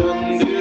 you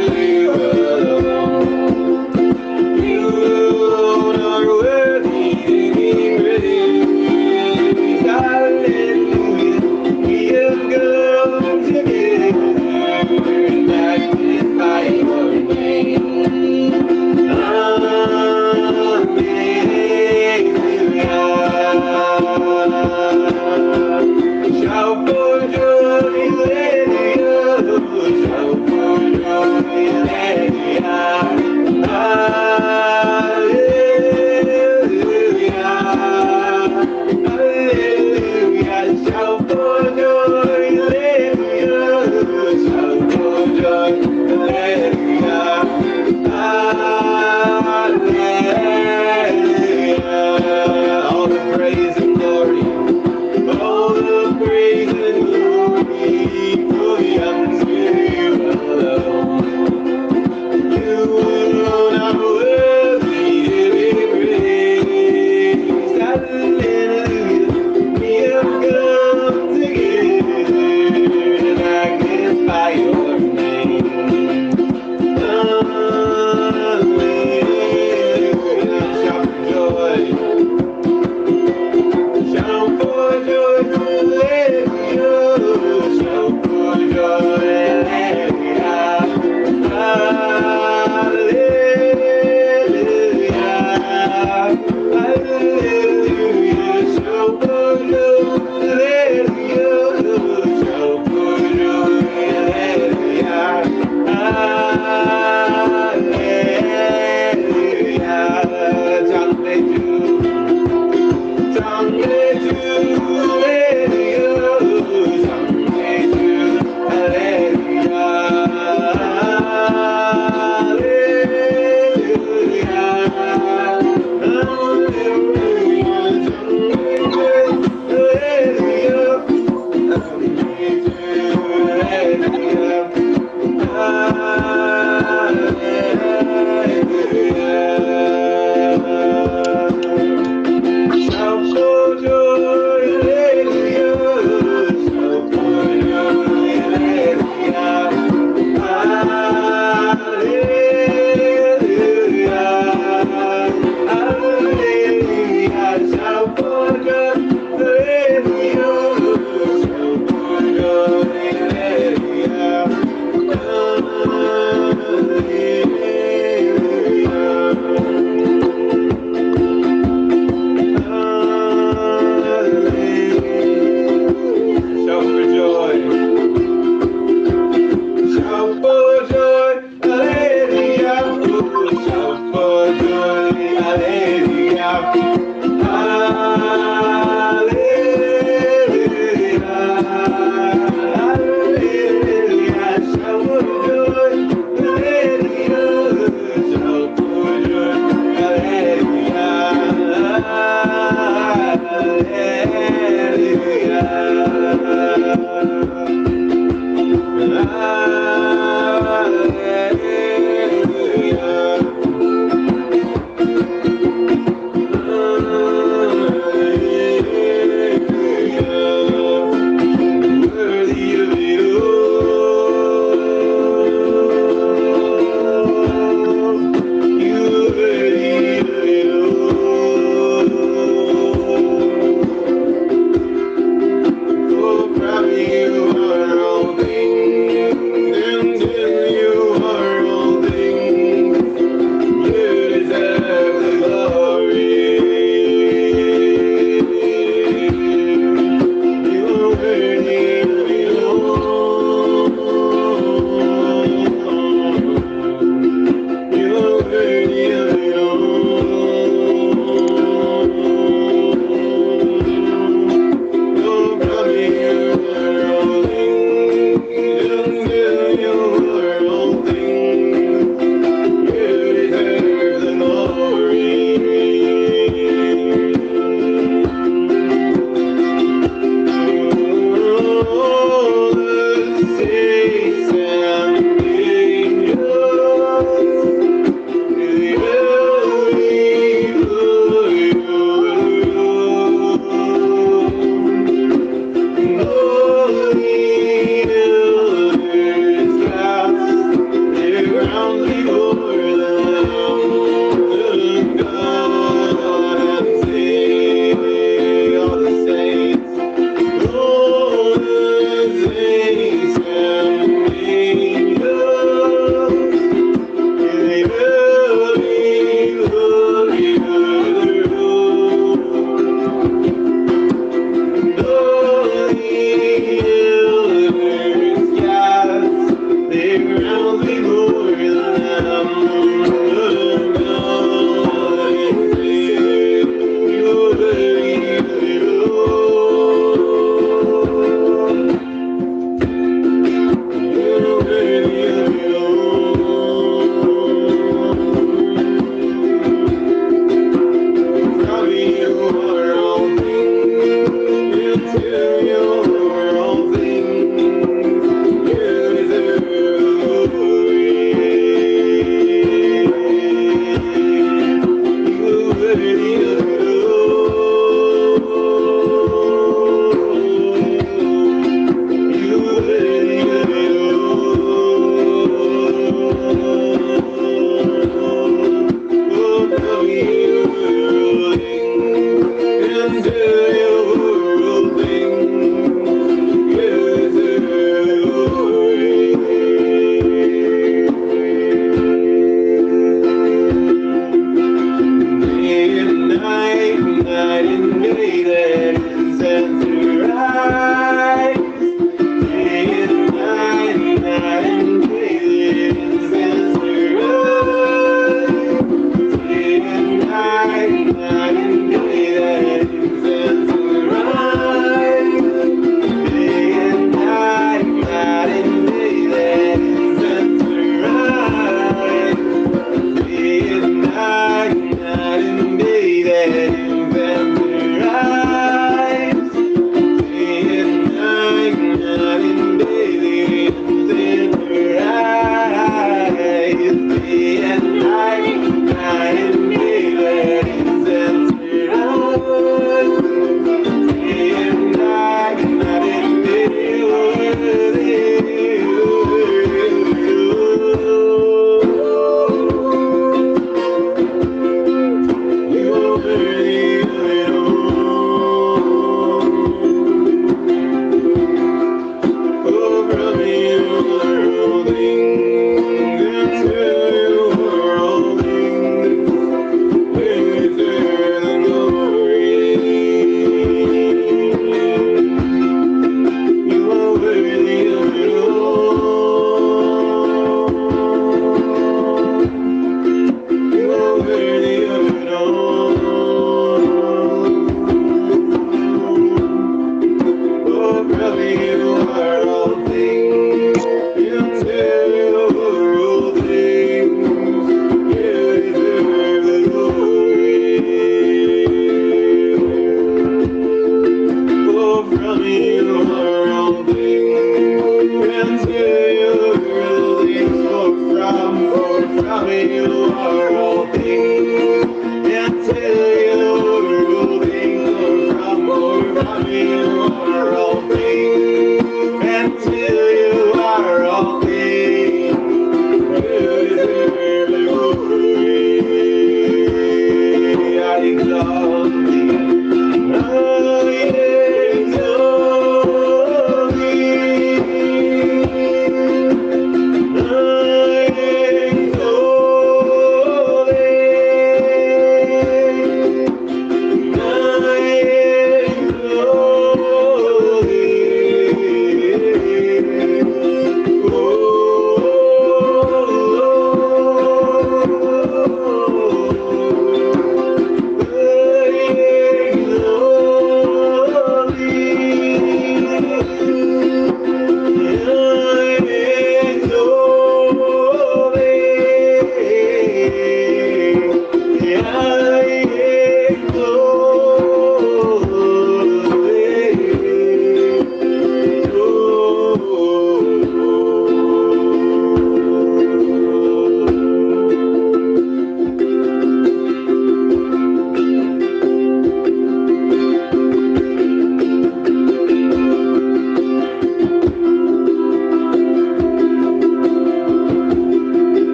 you.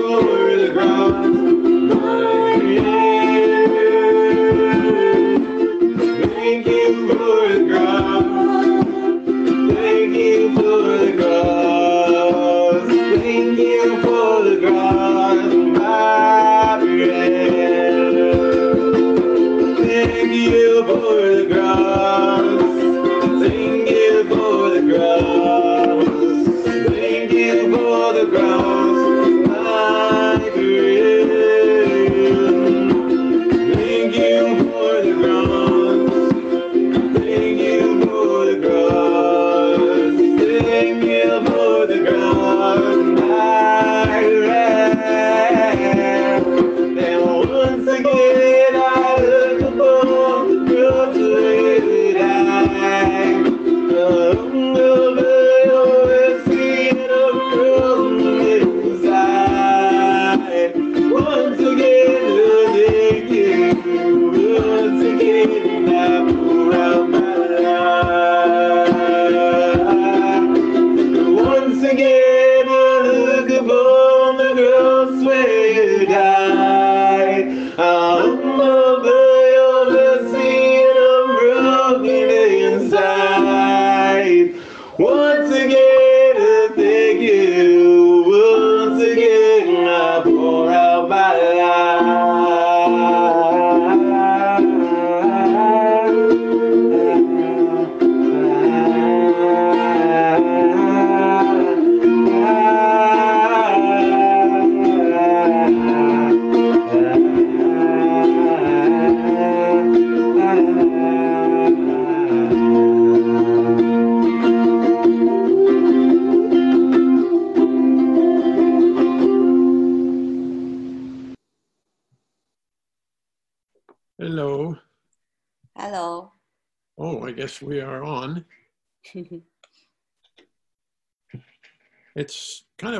For the cross.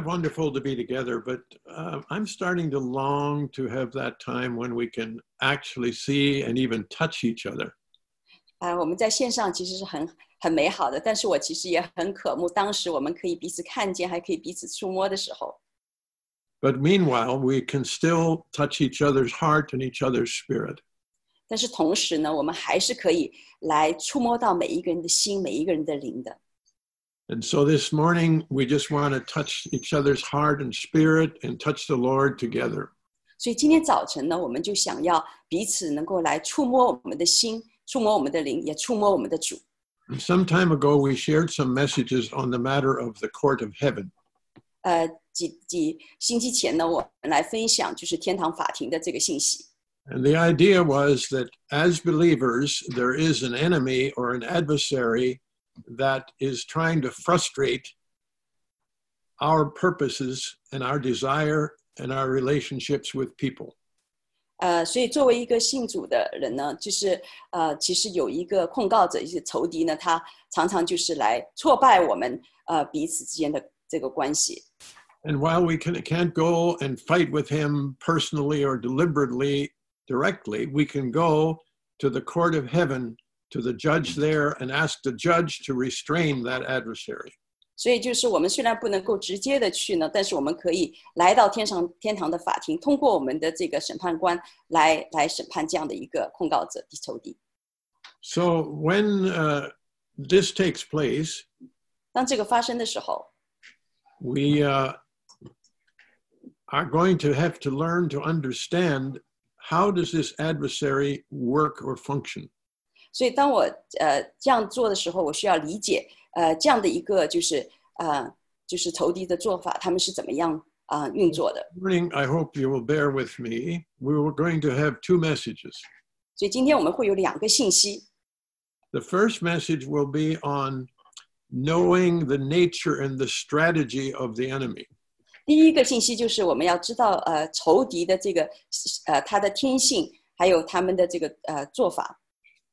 wonderful to be together, but uh, I'm starting to long to have that time when we can actually see and even touch each other. 啊、我们在线上其实是很很美好的，但是我其实也很渴慕当时我们可以彼此看见，还可以彼此触摸的时候。 But meanwhile, we can still touch each other's heart and each other's spirit. 但是同时呢，我们还是可以来触摸到每一个人的心，每一个人的灵的。 And so this morning, we just want to touch each other's heart and spirit and touch the Lord together. 所以今天早晨呢，我们就想要彼此能够来触摸我们的心，触摸我们的灵，也触摸我们的主。 And some time ago, we shared some messages on the matter of the court of heaven. 呃，几几星期前呢，我们来分享就是天堂法庭的这个信息。 And the idea was that as believers, there is an enemy or an adversary that is trying to frustrate our purposes and our desire and our relationships with people. 呃，所以作为一个信主的人呢，就是呃，其实有一个控告者，一些仇敌呢，他常常就是来挫败我们呃彼此之间的这个关系。 And while we can, can't go and fight with him personally or deliberately, directly, we can go to the court of heaven, to the judge there, and ask the judge to restrain that adversary. 所以就是我们虽然不能够直接的去呢，但是我们可以来到天上天堂的法庭，通过我们的这个审判官来来审判这样的一个控告者仇敌。 So when uh, this takes place, 当这个发生的时候， we uh, are going to have to learn to understand how does this adversary work or function 所以当我呃这样做的时候，我需要理解呃这样的一个就是呃就是仇敌的做法，他们是怎么样啊、呃运作的。Morning i hope you will bear with me we were going to have two messages 所以今天我们会有两个信息。the first message will be on knowing the nature and the strategy of the enemy 第一个信息就是我们要知道呃仇敌的这个呃他的天性，还有他们的这个呃做法。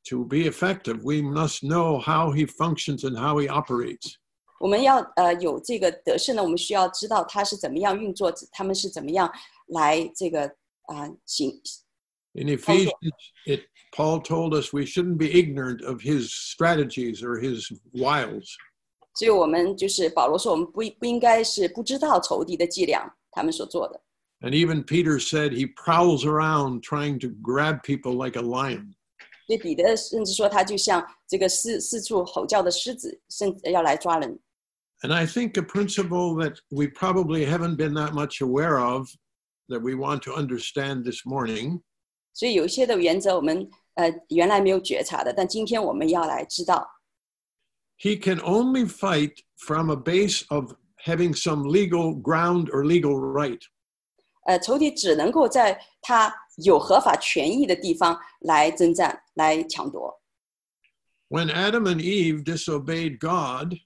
to be effective we must know how he functions and how he operates 我们要呃有这个得胜呢，我们需要知道他是怎么样运作，他们是怎么样来这个啊、呃行。 In Ephesians, it, Paul told us we shouldn't be ignorant of his strategies or his wiles. 所以我们就是保罗说，我们不不应该是不知道仇敌的伎俩，他们所做的。 And even Peter said he prowls around trying to grab people like a lion. 所以彼得甚至说他就像这个四四处吼叫的狮子，甚至要来抓人。 And I think a principle that we probably haven't been that much aware of that we want to understand this morning 所以有一些的原则我们呃原来没有觉察的，但今天我们要来知道。 he can only fight from a base of having some legal ground or legal right. 呃，仇敌只能够在他有合法权益的地方来征战、来抢夺。When Adam and Eve disobeyed God,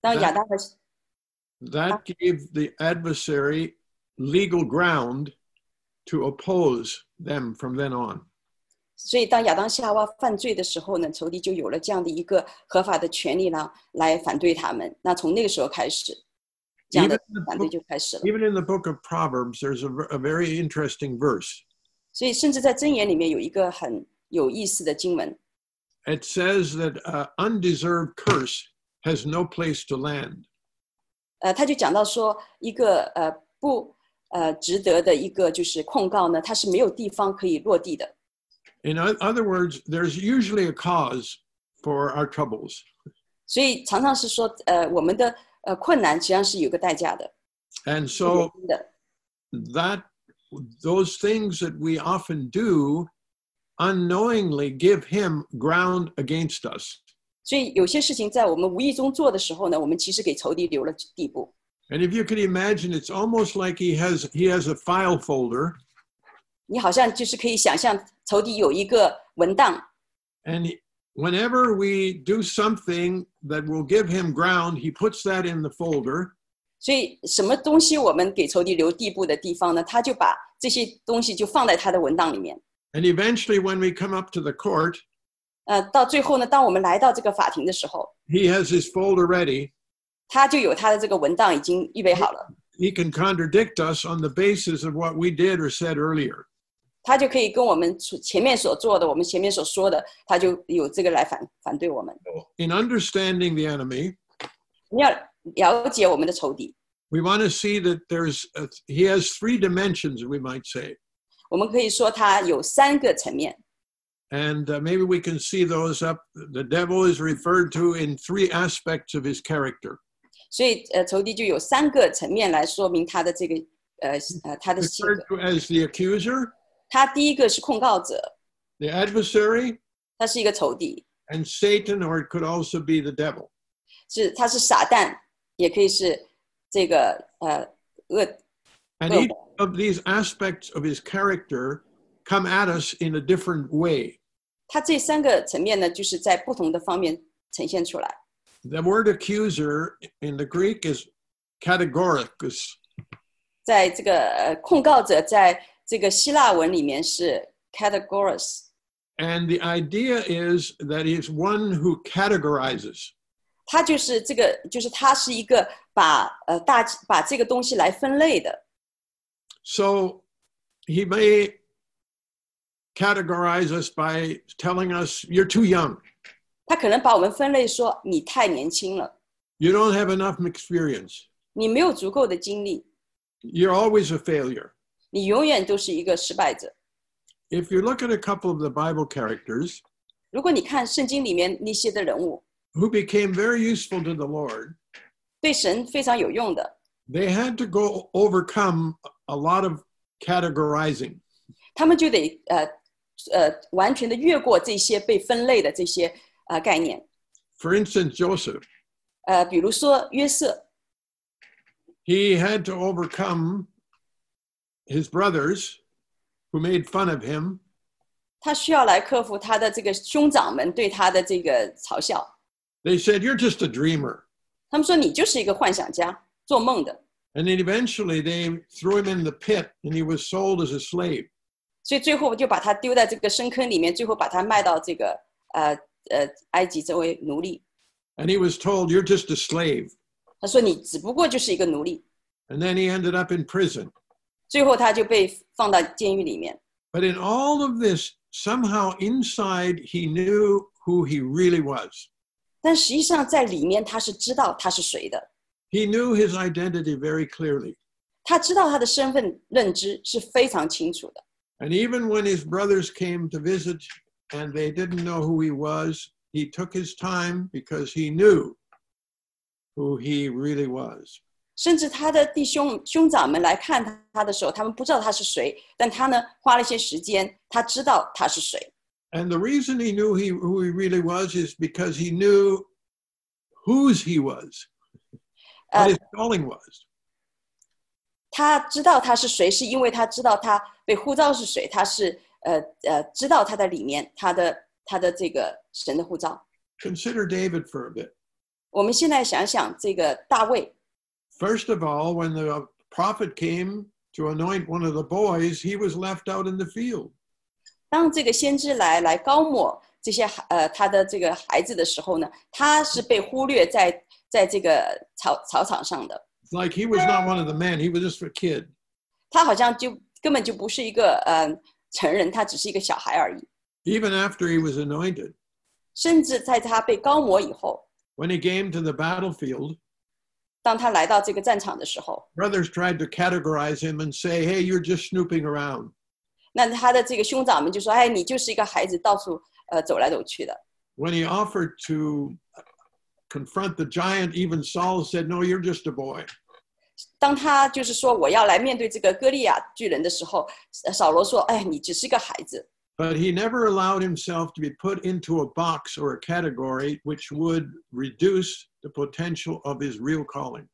当亚当和 that gave the adversary legal ground to oppose them from then on. 所以当亚当夏娃犯罪的时候呢，仇敌就有了这样的一个合法的权利呢，来反对他们。那从那个时候开始，这样 Even 的 in, the 反对 book, 就开始了。 even in the book of Proverbs, there's a, ver- a very interesting verse. 所以甚至在箴言里面有一个很有意思的经文， It says that uh, undeserved curse has no place to land. 呃，他就讲到说，一个呃不呃值得的一个就是控告呢，它是没有地方可以落地的。 In o- other words, there's usually a cause for our troubles. 所以常常是说，呃，我们的 呃困难实际上是有个代价的， And 是有 so 因的。 that those things that we often do unknowingly give him ground against us. 所以有些事情在我们无意中做的时候呢，我们其实给仇敌留了地步。 And if you could imagine, it's almost like he has he has a file folder, 你好像就是可以想象，仇敌有一个文档， and he- whenever we do something that will give him ground, he puts that in the folder, 所以什么东西我们给仇敌留地步的地方呢？他就把这些东西就放在他的文档里面。 and eventually, when we come up to the court, 呃，到最后呢，当我们来到这个法庭的时候， he has his folder ready. 他就有他的这个文档已经预备好了， He can contradict us on the basis of what we did or said earlier. 他就可以跟我们所前面所做的，我们前面所说的，他就有这个来反反对我们。 In understanding the enemy, 你要了解我们的仇敌， we want to see that there's a, he has three dimensions we might say 我们可以说他有三个层面。 and uh, maybe we can see those up the devil is referred to in three aspects of his character 所以呃，仇敌就有三个层面来说明他的这个呃呃他的性 referred 格。 to as the accuser 他第一个是控告者， the adversary 他是一个仇敌， and satan or it could also be the devil 是他是撒旦，也可以是这个呃恶 and Well- each of these aspects of his character come at us in a different way 他这三个层面呢，就是在不同的方面呈现出来。 the word accuser in the greek is categoricus 在这个呃控告者，在 这个希腊文里面是 categoros， And the idea is that he's one who categorizes. 他就是这个，就是他是一个把呃大把这个东西来分类的。 So he may categorize us by telling us, you're too young, 他可能把我们分类说你太年轻了， you don't have enough experience, 你没有足够的经历， you're always a failure. 你永远都是一个失败者。 If you look at a couple of the Bible characters 如果你看圣经里面那些的人物， who became very useful to the Lord, 对神非常有用的， they had to go overcome a lot of categorizing. 他们就得呃呃完全的越过这些被分类的这些呃概念。 For instance, Joseph, 呃，比如说约瑟， he had to overcome his brothers who made fun of him 他需要来克服他的这个兄长们对他的这个嘲笑。 They said, You're just a dreamer. 他们说你就是一个幻想家，做梦的。 And then eventually they threw him in the pit and he was sold as a slave. 所以最后就把他丢在这个深坑里面，最后把他卖到这个呃呃埃及作为奴隶。 And he was told, You're just a slave. 他说你只不过就是一个奴隶。 And then he ended up in prison. 最后他就被放到监狱里面。 But in all of this, somehow inside he knew who he really was. 但实际上在里面他是知道他是谁的， He knew his identity very clearly. 他知道他的身份认知是非常清楚的。 And even when his brothers came to visit and they didn't know who he was, he took his time because he knew who he really was. 甚至他的弟兄兄长们来看他他的时候，他们不知道他是谁，但他呢花了一些时间，他知道他是谁。And the reason he knew he, who he really was is because he knew whose he was, what Uh, his calling was. 他知道他是谁，是因为他知道他被呼召是谁，他是呃呃知道他的里面，他的他的这个神的呼召。Consider David for a bit. 我们现在想想这个大卫，First of all, when the prophet came to anoint one of the boys, he was left out in the field. 当这个先知来来高抹这些孩呃他的这个孩子的时候呢，他是被忽略在在这个草草场上的， It's like he was not one of the men, he was just a kid. 他好像就根本就不是一个呃成人，他只是一个小孩而已。 Even after he was anointed, 甚至在他被高抹以后， when he came to the battlefield, 当他来到这个战场的时候， brothers tried to categorize him and say, hey, you're just snooping around. 那他的这个兄长们就说：“哎，你就是一个孩子，到处呃走来走去的。 When he offered to confront the giant, even Saul said, no, you're just a boy. ”当他就是说我要来面对这个歌利亚巨人的时候，呃扫罗说：“哎，你只是个孩子。 But he never allowed himself to be put into a box or a category which would reduce the potential of his real calling.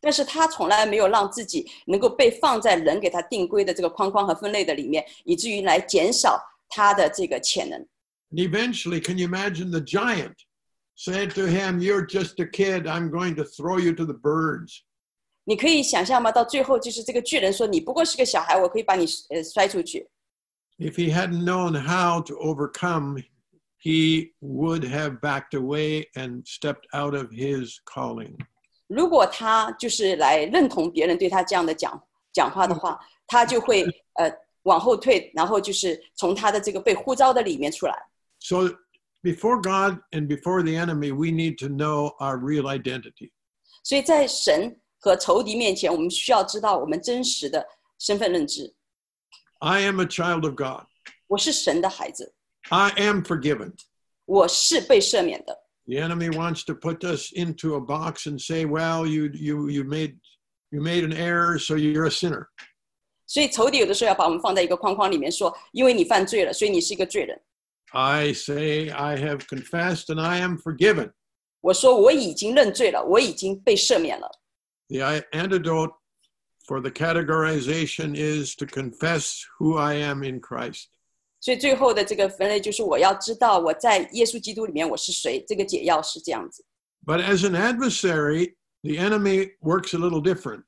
”但是他从来没有让自己能够被放在人给他定规的这个框框和分类的里面，以至于来减少他的这个潜能。 And eventually, can you imagine the giant said to him, You're just a kid. I'm going to throw you to the birds. 你可以想象吗？到最后就是这个巨人说：“你不过是个小孩，我可以把你呃摔出去。” If he hadn't known how to overcome, he would have backed away and stepped out of his calling. 如果他就是来认同别人对他这样的讲讲话的话，他就会呃往后退，然后就是从他的这个被呼召的里面出来。 So, before God and before the enemy, we need to know our real identity. 所以在神和仇敌面前，我们需要知道我们真实的身份认知。 I am a child of God. 我是神的孩子， I am forgiven. 我是被赦免的。 The enemy wants to put us into a box and say, "Well, you you you made you made an error, so you're a sinner." 所以仇敌有的时候要把我们放在一个框框里面说，因为你犯罪了，所以你是一个罪人。 I say, I have confessed and I am forgiven. 我说我已经认罪了，我已经被赦免了。 The i- antidote for the categorization is to confess who I am in Christ. 所以最后的这个分类就是我要知道我在耶稣基督里面我是谁。这个解药是这样子。 But as an adversary, the enemy works a little different.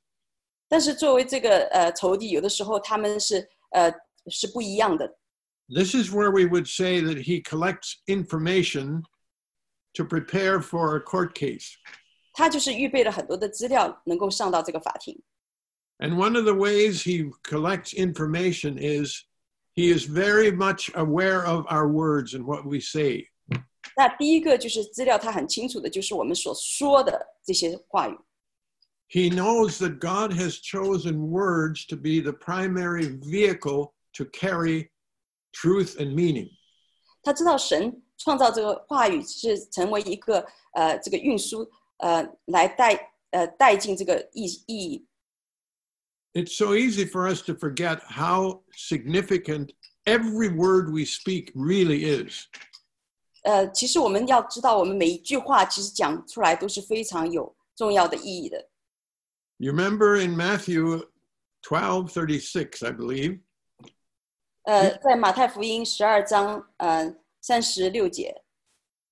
但是作为这个呃仇敌，有的时候他们是呃是不一样的。 This is where we would say that he collects information to prepare for a court case. 他就是预备了很多的资料，能够上到这个法庭。 And one of the ways he collects information is he is very much aware of our words and what we say. 那第一个就是资料，他很清楚的就是我们所说的这些话语。 He knows that God has chosen words to be the primary vehicle to carry truth and meaning. 他知道神创造这个话语是成为一个呃这个运输呃来带呃带进这个意意义。 It's so easy for us to forget how significant every word we speak really is. 呃，其实我们要知道，我们每一句话其实讲出来都是非常有重要的意义的。 You remember in Matthew 12 36, I believe, 呃，在马太福音十二章呃三十六节，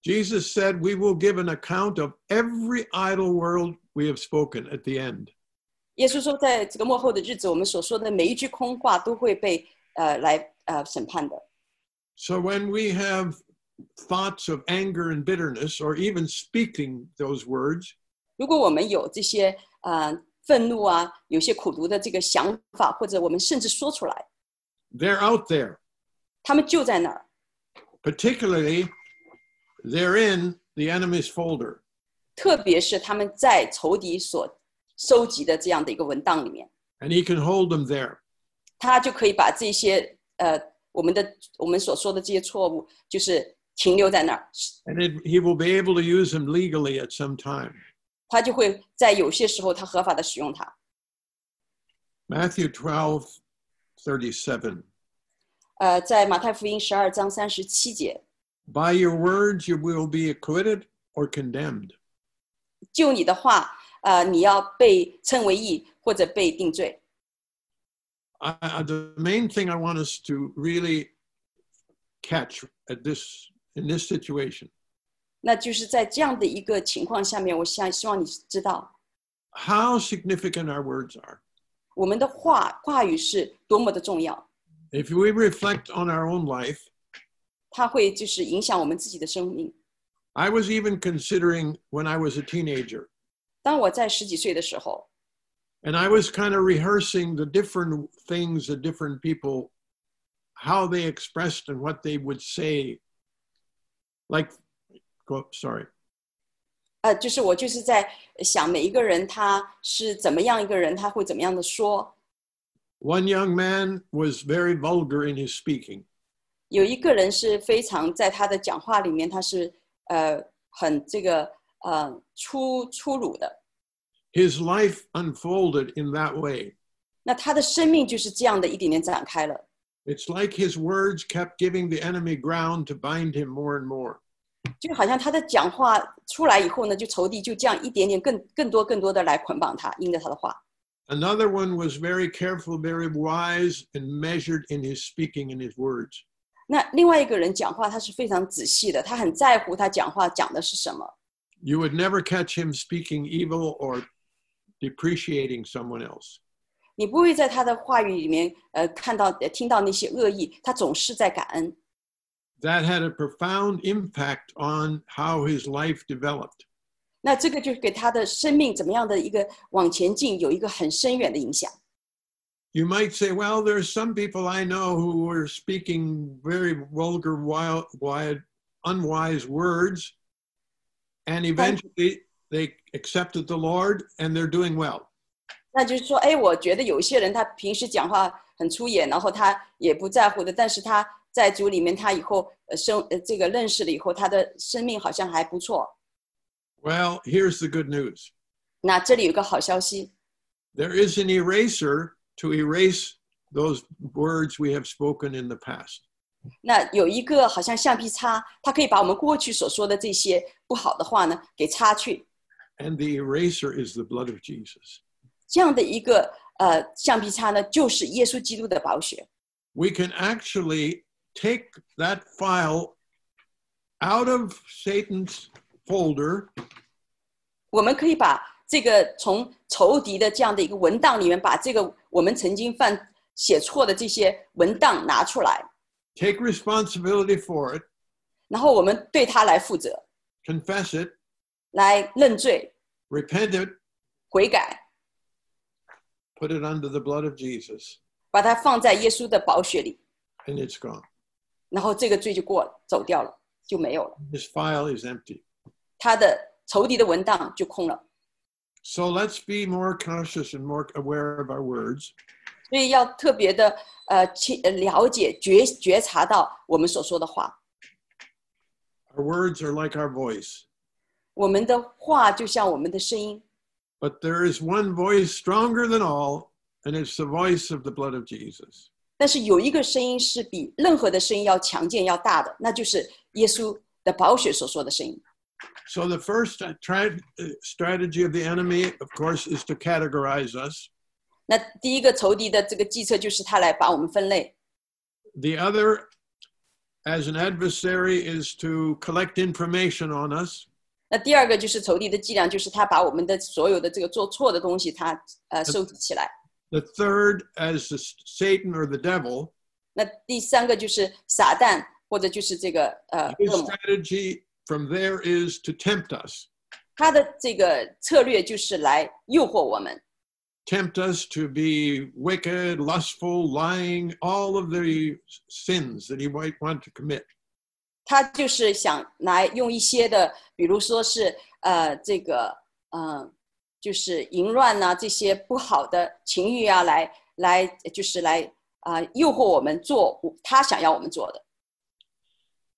Jesus said, We will give an account of every idle word we have spoken at the end. 耶稣说，在这个幕后的日子，我们所说的每一句空话都会被呃来呃审判的。 So when we have thoughts of anger and bitterness, or even speaking those words, 如果我们有这些呃愤怒啊，有些苦读的这个想法，或者我们甚至说出来， they're out there. 他们就在那儿。 Particularly, they're in the enemy's folder. 特别是他们在仇敌所 收集的这样的一个文档里面。 and he can hold them there. 他就可以把这些呃我们的我们所说的这些错误，就是停留在那儿， And it, he will be able to use them legally at some time. 他就会在有些时候他合法的使用它。 Matthew 12, 37. 呃，在马太福音十二章三十七节， By your words you will be acquitted or condemned. 就你的话， 呃，你要被称为义或者被定罪。 I, I- the main thing I want us to really catch at this in this situation 那就是在这样的一个情况下面，我想希望你知道， how significant our words are. 我们的话话语是多么的重要， If we reflect on our own life, 它会就是影响我们自己的生命。 I was even considering when I was a teenager, 当我在十几岁的时候， and I was kind of rehearsing the different things that different people, how they expressed and what they would say. Like, go, sorry. 呃，就是我就是在想每一个人他是怎么样一个人，他会怎么样的说。 One young man was very vulgar in his speaking. 有一个人是非常在他的讲话里面，他是呃很这个 呃粗粗鲁的。 His life unfolded in that way. 那他的生命就是这样的一点点展开了。 It's like his words kept giving the enemy ground to bind him more and more. 就好像他的讲话出来以后呢，就仇敌就这样一点点更更多更多的来捆绑他，因着他的话。 Another one was very careful, very wise, and measured in his speaking and his words. 那另外一个人讲话，他是非常仔细的，他很在乎他讲话讲的是什么。 You would never catch him speaking evil or depreciating someone else. 你不会在他的话语里面呃看到呃听到那些恶意，他总是在感恩。 That had a profound impact on how his life developed. 那这个就给他的生命怎么样的一个往前进有一个很深远的影响。 You might say, well, there's some people I know who are speaking very vulgar, wild, wild unwise words, and eventually they accepted the Lord and they're doing well. 那就是说，哎，我觉得有一些人他平时讲话很出演，然后他也不在乎的，但是他在主里面，他以后呃生呃这个认识了以后，他的生命好像还不错。 Well, here's the good news 那这里有个好消息， there is an eraser to erase those words we have spoken in the past. 那有一个好像橡皮擦，它可以把我们过去所说的这些不好的话呢给擦去。And the eraser is the blood of Jesus. 这样的一个呃橡皮擦呢，就是耶稣基督的宝血。We can actually take that file out of Satan's folder 我们可以把这个从仇敌的这样的一个文档里面，把这个我们曾经犯写错的这些文档拿出来，take responsibility for it, 然后我们对他来负责， confess it, 来认罪、 repent it, 悔改， put it under the blood of Jesus, 把它放在耶稣的宝血里， and it's gone. 然后这个罪就过了，走掉了，就没有了。 This file is empty. 他的仇敌的文档就空了。 So let's be more cautious and more aware of our words. 所以要特别的呃去呃了解觉觉察到我们所说的话， Our words are like our voice, 我们的话就像我们的声音， but there is one voice stronger than all, and it's the voice of the blood of Jesus. 但是有一个声音是比任何的声音要强健、要大的，那就是耶稣的宝血所说的声音。 So the first tra- uh, strategy of the enemy, of course, is to categorize us. 那第一个仇敌的这个计策就是他来把我们分类， The other, as an adversary, is to collect information on us. 那第二个就是仇敌的伎俩，就是他把我们的所有的这个做错的东西，他呃收集起来。 The third, as the s- Satan or the devil, 那第三个就是撒旦，或者就是这个呃 his 恶魔， strategy from there is to tempt us, 他的这个策略就是来诱惑我们， tempt us to be wicked, lustful, lying, all of the sins that he might want to commit. 他就是想来用一些的，比如说是呃这个呃 就是淫乱呐、这些不好的情欲啊，来来就是来啊、诱惑我们做他想要我们做的。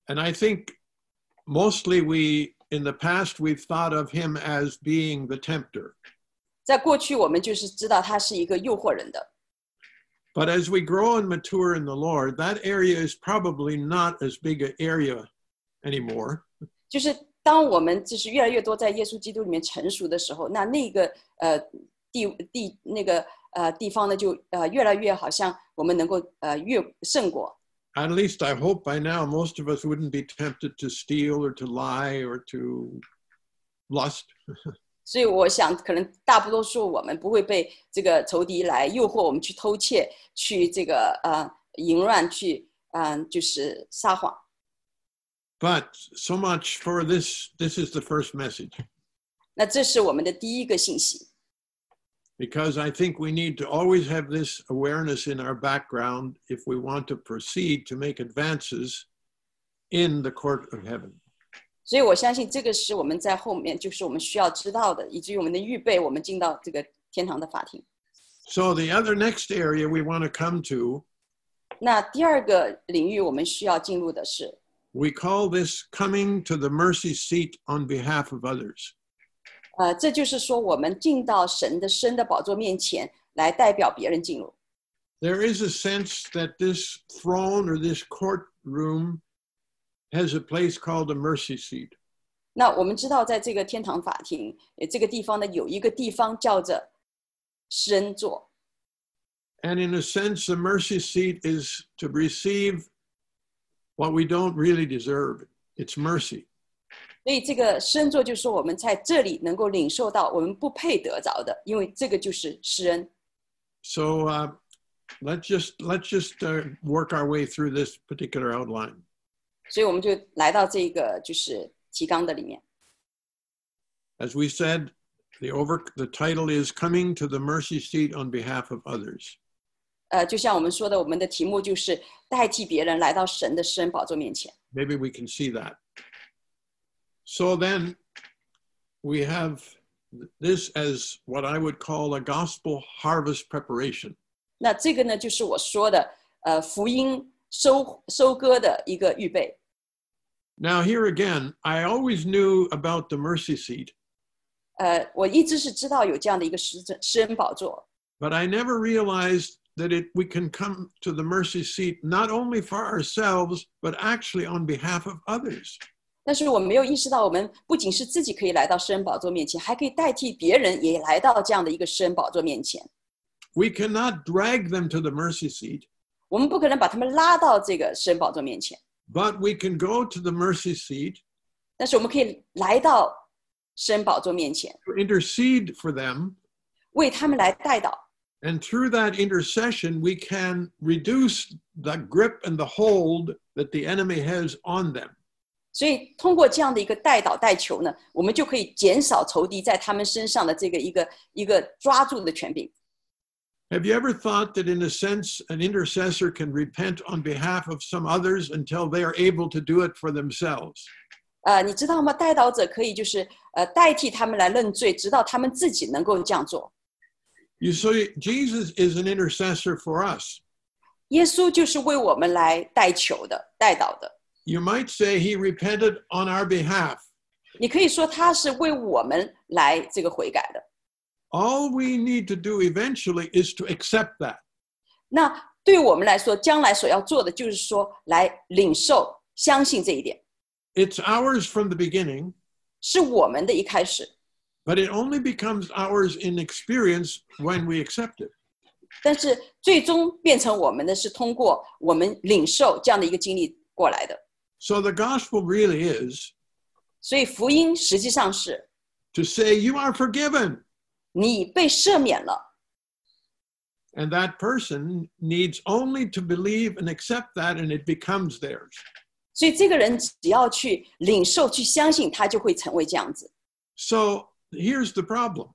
And I think mostly we, in the past, we've thought of him as being the tempter. 在过去，我们就是知道他是一个诱惑人的， But as we grow and mature in the Lord, that area is probably not as big an area anymore. 就是当我们就是越来越多在耶稣基督里面成熟的时候，那那个呃地地那个呃地方呢，就呃越来越好像我们能够呃越胜过。 At least I hope by now most of us wouldn't be tempted to steal or to lie or to lust. 所以我想，可能大多数我们不会被这个仇敌来诱惑我们去偷窃，去这个呃淫乱，去嗯、呃就是撒谎。 But so much for this. This is the first message 那这是我们的第一个信息， because I think we need to always have this awareness in our background if we want to proceed to make advances in the court of heaven. 所以我相信这个是我们在后面就是我们需要知道的，以至于我们的预备，我们进到这个天堂的法庭。 So the other next area we want to come to, 那第二个领域我们需要进入的是， we call this coming to the mercy seat on behalf of others. 呃，这就是说我们进到神的生的宝座面前来代表别人进入。 There is a sense that this throne or this courtroom has a place called a mercy seat. 那我们知道，在这个天堂法庭，呃，这个地方呢，有一个地方叫着施恩座。 And in a sense, the mercy seat is to receive what we don't really deserve. It's mercy. 所以这个施恩座就是说，我们在这里能够领受到我们不配得着的，因为这个就是施恩。 So uh, let's just let's just uh, work our way through this particular outline. 所以我们就来到这个就是提纲的里面。 As we said, the over the title is "Coming to the Mercy Seat on Behalf of Others." 呃，就像我们说的，我们的题目就是代替别人来到神的施恩宝座面前。 Maybe we can see that. So then we have this as what I would call a gospel harvest preparation. 那这个呢，就是我说的，呃，福音收收割的一个预备。 Now, here again, I always knew about the mercy seat, 呃，我一直是知道有这样的一个施施恩宝座， but I never realized that it, we can come to the mercy seat not only for ourselves, but actually on behalf of others. 但是我没有意识到，我们不仅是自己可以来到施恩宝座面前，还可以代替别人也来到这样的一个施恩宝座面前。 We cannot drag them to the mercy seat, 我们不可能把他们拉到这个施恩宝座面前， but we can go to the mercy seat 但是我们可以来到施恩宝座面前， to intercede for them 为他们来代祷。 And through that intercession, we can reduce the grip and the hold that the enemy has on them. 所以通过这样的一个代祷代求呢，我们就可以减少仇敌在他们身上的这个一个一个抓住的权柄。 Have you ever thought that, in a sense, an intercessor can repent on behalf of some others until they are able to do it for themselves? 呃，你知道吗？代祷者可以就是呃代替他们来认罪，直到他们自己能够这样做。 You see, Jesus is an intercessor for us. 耶稣就是为我们来代求的、代祷的。 You might say he repented on our behalf. 你可以说他是为我们来这个悔改的。 All we need to do eventually is to accept that. 那对我们来说，将来所要做的就是说，来领受、相信这一点， It's ours from the beginning, 是我们的一开始。 but it only becomes ours in experience when we accept it. 但是最终变成我们的是通过我们领受这样的一个经历过来的。 So the gospel really is 所以福音实际上是 to say, You are forgiven. 你被赦免了， And that person needs only to believe and accept that, and it becomes theirs. 所以这个人只要去领受、去相信，他就会成为这样子。 So here's the problem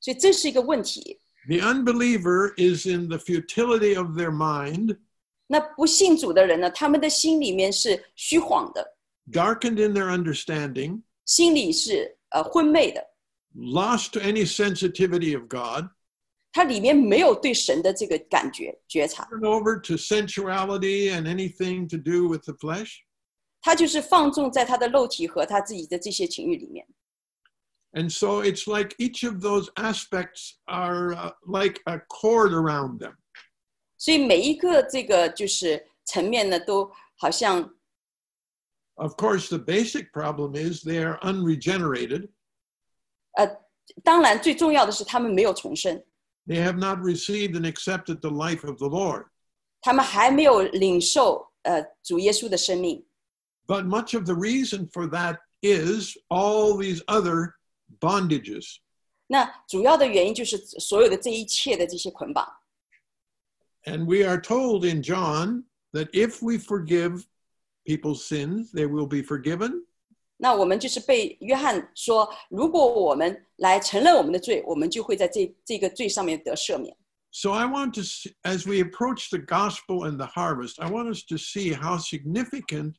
所以这是一个问题。 the unbeliever is in the futility of their mind, 那不信主的人呢，他们的心里面是虚晃的， darkened in their understanding, 心里是呃昏昧的， lost to any sensitivity of God, 它里面没有对神的这个感觉觉察， turn over to sensuality and anything to do with the flesh. 他就是放纵在他的肉体和他自己的这些情欲里面。 And so it's like each of those aspects are uh, like a cord around them. 所以每一个这个就是层面呢，都好像 Of course, the basic problem is they are unregenerated. 呃，当然最重要的是他们没有重生， They have not received and accepted the life of the Lord. 他们还没有领受呃主耶稣的生命。 But much of the reason for that is all these other bondages. 那主要的原因就是所有的这一切的这些捆绑。 And we are told in John that if we forgive people's sins, they will be forgiven. 那我们就是被约翰说，如果我们来承认我们的罪，我们就会在这这个罪上面得赦免。 So I want to, see, as we approach the gospel and the harvest, I want us to see how significant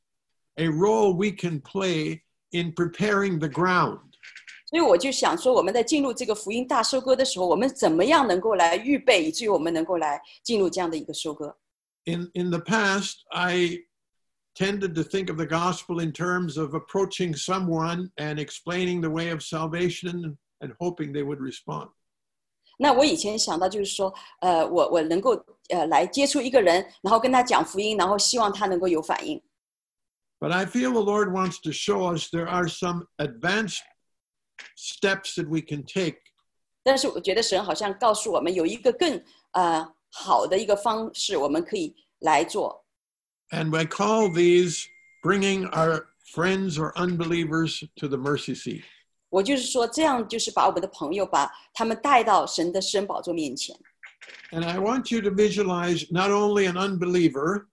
a role we can play in preparing the ground. 所以我就想说，我们在进入这个福音大收割的时候，我们怎么样能够来预备，以至于我们能够来进入这样的一个收割？ In, in the past, I tended to think of the gospel in terms of approaching someone and explaining the way of salvation and hoping they would respond. 那我以前想到就是说，呃，我我能够呃来接触一个人，然后跟他讲福音，然后希望他能够有反应。 But I feel the Lord wants to show us there are some advanced steps that we can take 但是我觉得神好像告诉我们有一个更呃好的一个方式，我们可以来做。 And I call these bringing our friends or unbelievers to the mercy seat. 我就是说，这样就是把我们的朋友把他们带到神的圣宝座面前。 And I want you to visualize not only an unbeliever,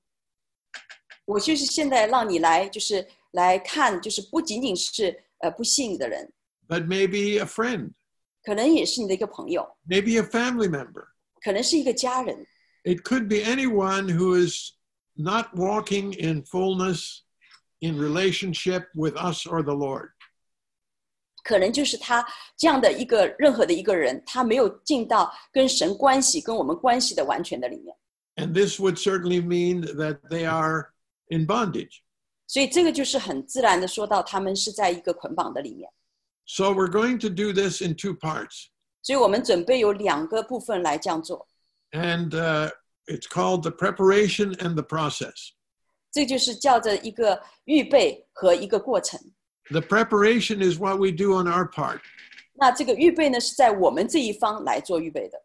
我就是现在让你来，就是来看，就是不仅仅是呃不信的人， but maybe a friend, 可能也是你的一个朋友， maybe a family member. 可能是一个家人， It could be anyone who is not walking in fullness in relationship with us or the Lord. 可能就是他这样的一个任何的一个人，他没有进到跟神关系、跟我们关系的完全的里面。 And this would certainly mean that they are in bondage. 所以这个就是很自然的说到，他们是在一个捆绑的里面。 So we're going to do this in two parts. 所以我们准备有两个部分来这样做， And uh, it's called the preparation and the process. 这就是叫着一个预备和一个过程。 The preparation is what we do on our part. 那这个预备呢，是在我们这一方来做预备的。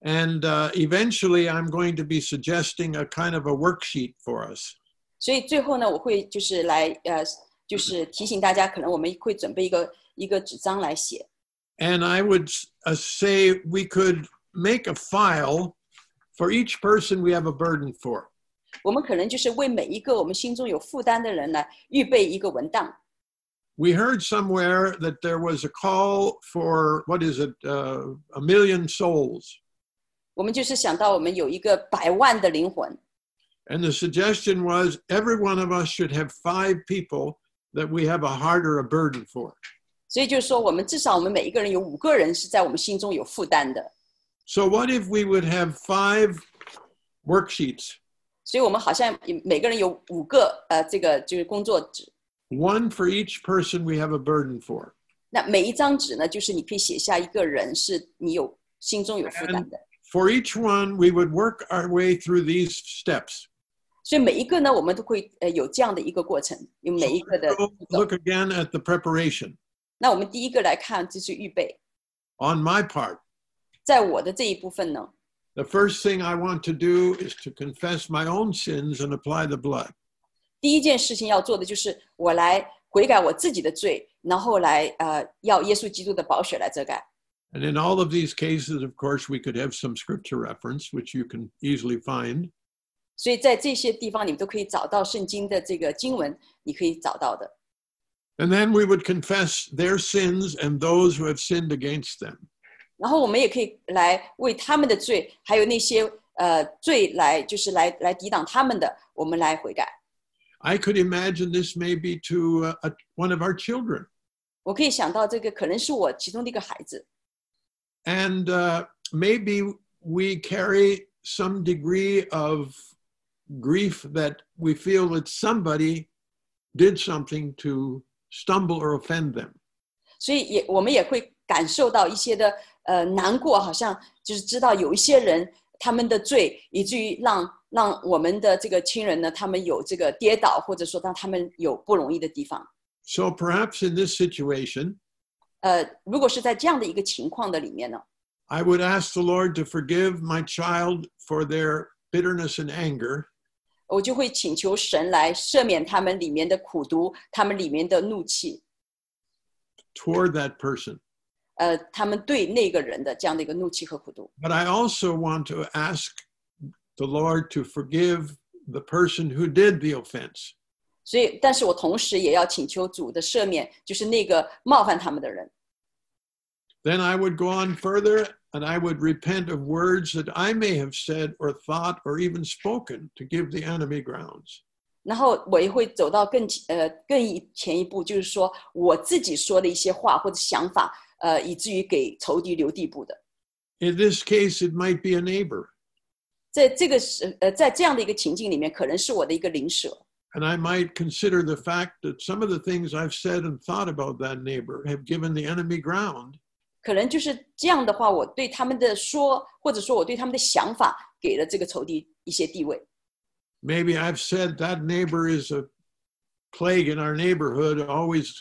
And uh, eventually, I'm going to be suggesting a kind of a worksheet for us. 所以最后呢，我会就是来呃，就是提醒大家，可能我们会准备一个一个纸张来写。 And I would uh, say we could make a file for each person we have a burden for. 我们可能就是为每一个我们心中有负担的人来预备一个文档。 We heard somewhere that there was a call for, what is it, uh, a million souls. 我们就是想到我们有一个百万的灵魂， And the suggestion was every one of us should have five people that we have a heart or a burden for. 所以就是说，我们至少我们每一个人有五个人是在我们心中有负担的。 So, what if we would have five worksheets, 所以我们好像每个人有五个呃，这个就是工作纸。 one for each person we have a burden for? 那每一张纸呢，就是你可以写下一个人是你有心中有负担的。 For each one, we would work our way through these steps. 所以每一个呢，我们都会呃有这样的一个过程，有每一个的 So 步骤。 look again at the preparation. 那我们第一个来看，就是预备。 On my part, 在我的这一部分呢， the first thing I want to do is to confess my own sins and apply the blood. 第一件事情要做的就是我来悔改我自己的罪，然后来呃要耶稣基督的宝血来遮盖。 And in all of these cases, of course, we could have some scripture reference, which you can easily find. 所以在这些地方，你们都可以找到圣经的这个经文，你可以找到的。 And then we would confess their sins and those who have sinned against them. 然后我们也可以来为他们的罪，还有那些呃罪来，就是来来抵挡他们的，我们来悔改。 I could imagine this may be to uh, a, one of our children. 我可以想到这个可能是我其中的一个孩子， And uh, maybe we carry some degree of grief that we feel that somebody did something to stumble or offend them. 所以也我们也会感受到一些的 呃难过，好像就是知道有一些人他们的罪，以至于让让我们的这个亲人呢，他们有这个跌倒，或者说让他们有不容易的地方。So perhaps in this situation, 呃，如果是在这样的一个情况的里面呢，I would ask the Lord to forgive my child for their bitterness and anger 我就会请求神来赦免他们里面的苦毒，他们里面的怒气，toward that person. 呃，他们对那个人的这样的一个怒气和苦毒。 But I also want to ask the Lord to forgive the person who did the offense. 所以，但是我同时也要请求主的赦免，就是那个冒犯他们的人。 Then I would go on further and I would repent of words that I may have said or thought or even spoken to give the enemy grounds. 然后我也会走到更前呃更一前一步，就是说我自己说的一些话或者想法， 呃，以至于给仇敌留地步的。 In this case, it might be a neighbor, 在这个是呃在这样的一个情境里面，可能是我的一个邻舍， and I might consider the fact that some of the things I've said and thought about that neighbor have given the enemy ground. 可能就是这样的话，我对他们的说，或者说我对他们的想法，给了这个仇敌一些地位。 Maybe I've said that neighbor is a plague in our neighborhood, always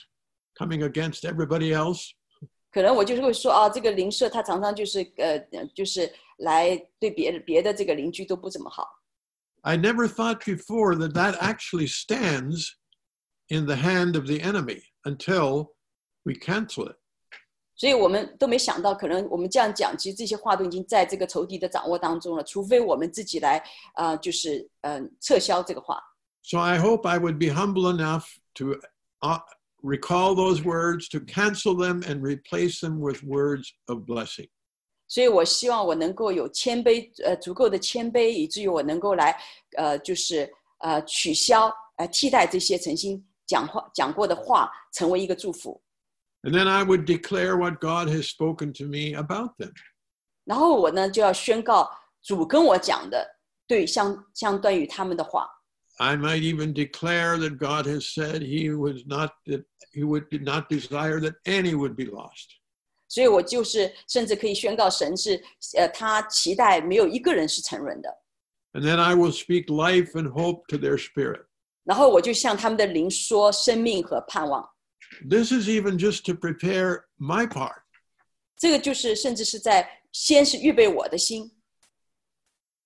coming against everybody else. 可能我就是会说啊，这个邻舍他常常就是呃呃就是来对别的别的这个邻居都不怎么好。 I never thought before that that actually stands in the hand of the enemy until we cancel it. 所以我们都没想到，可能我们这样讲，其实这些话都已经在这个仇敌的掌握当中了。除非我们自己来，呃，就是嗯、呃撤销这个话。 So I hope I would be humble enough to uh, recall those words, to cancel them, and replace them with words of blessing. 所以我希望我能够有谦卑，呃，足够的谦卑，以至于我能够来，呃，就是呃取消，呃替代这些曾经讲话讲过的话，成为一个祝福。 And then I would declare what God has spoken to me about them. 然后我呢就要宣告主跟我讲的，对相相对于他们的话。 I might even declare that God has said he was not that he would not desire that any would be lost. 所以我就是甚至可以宣告神是，呃，他期待没有一个人是沉沦的。 And then I will speak life and hope to their spirit. 然后我就向他们的灵说生命和盼望。 This is even just to prepare my part. 这个就是甚至是在先是预备我的心，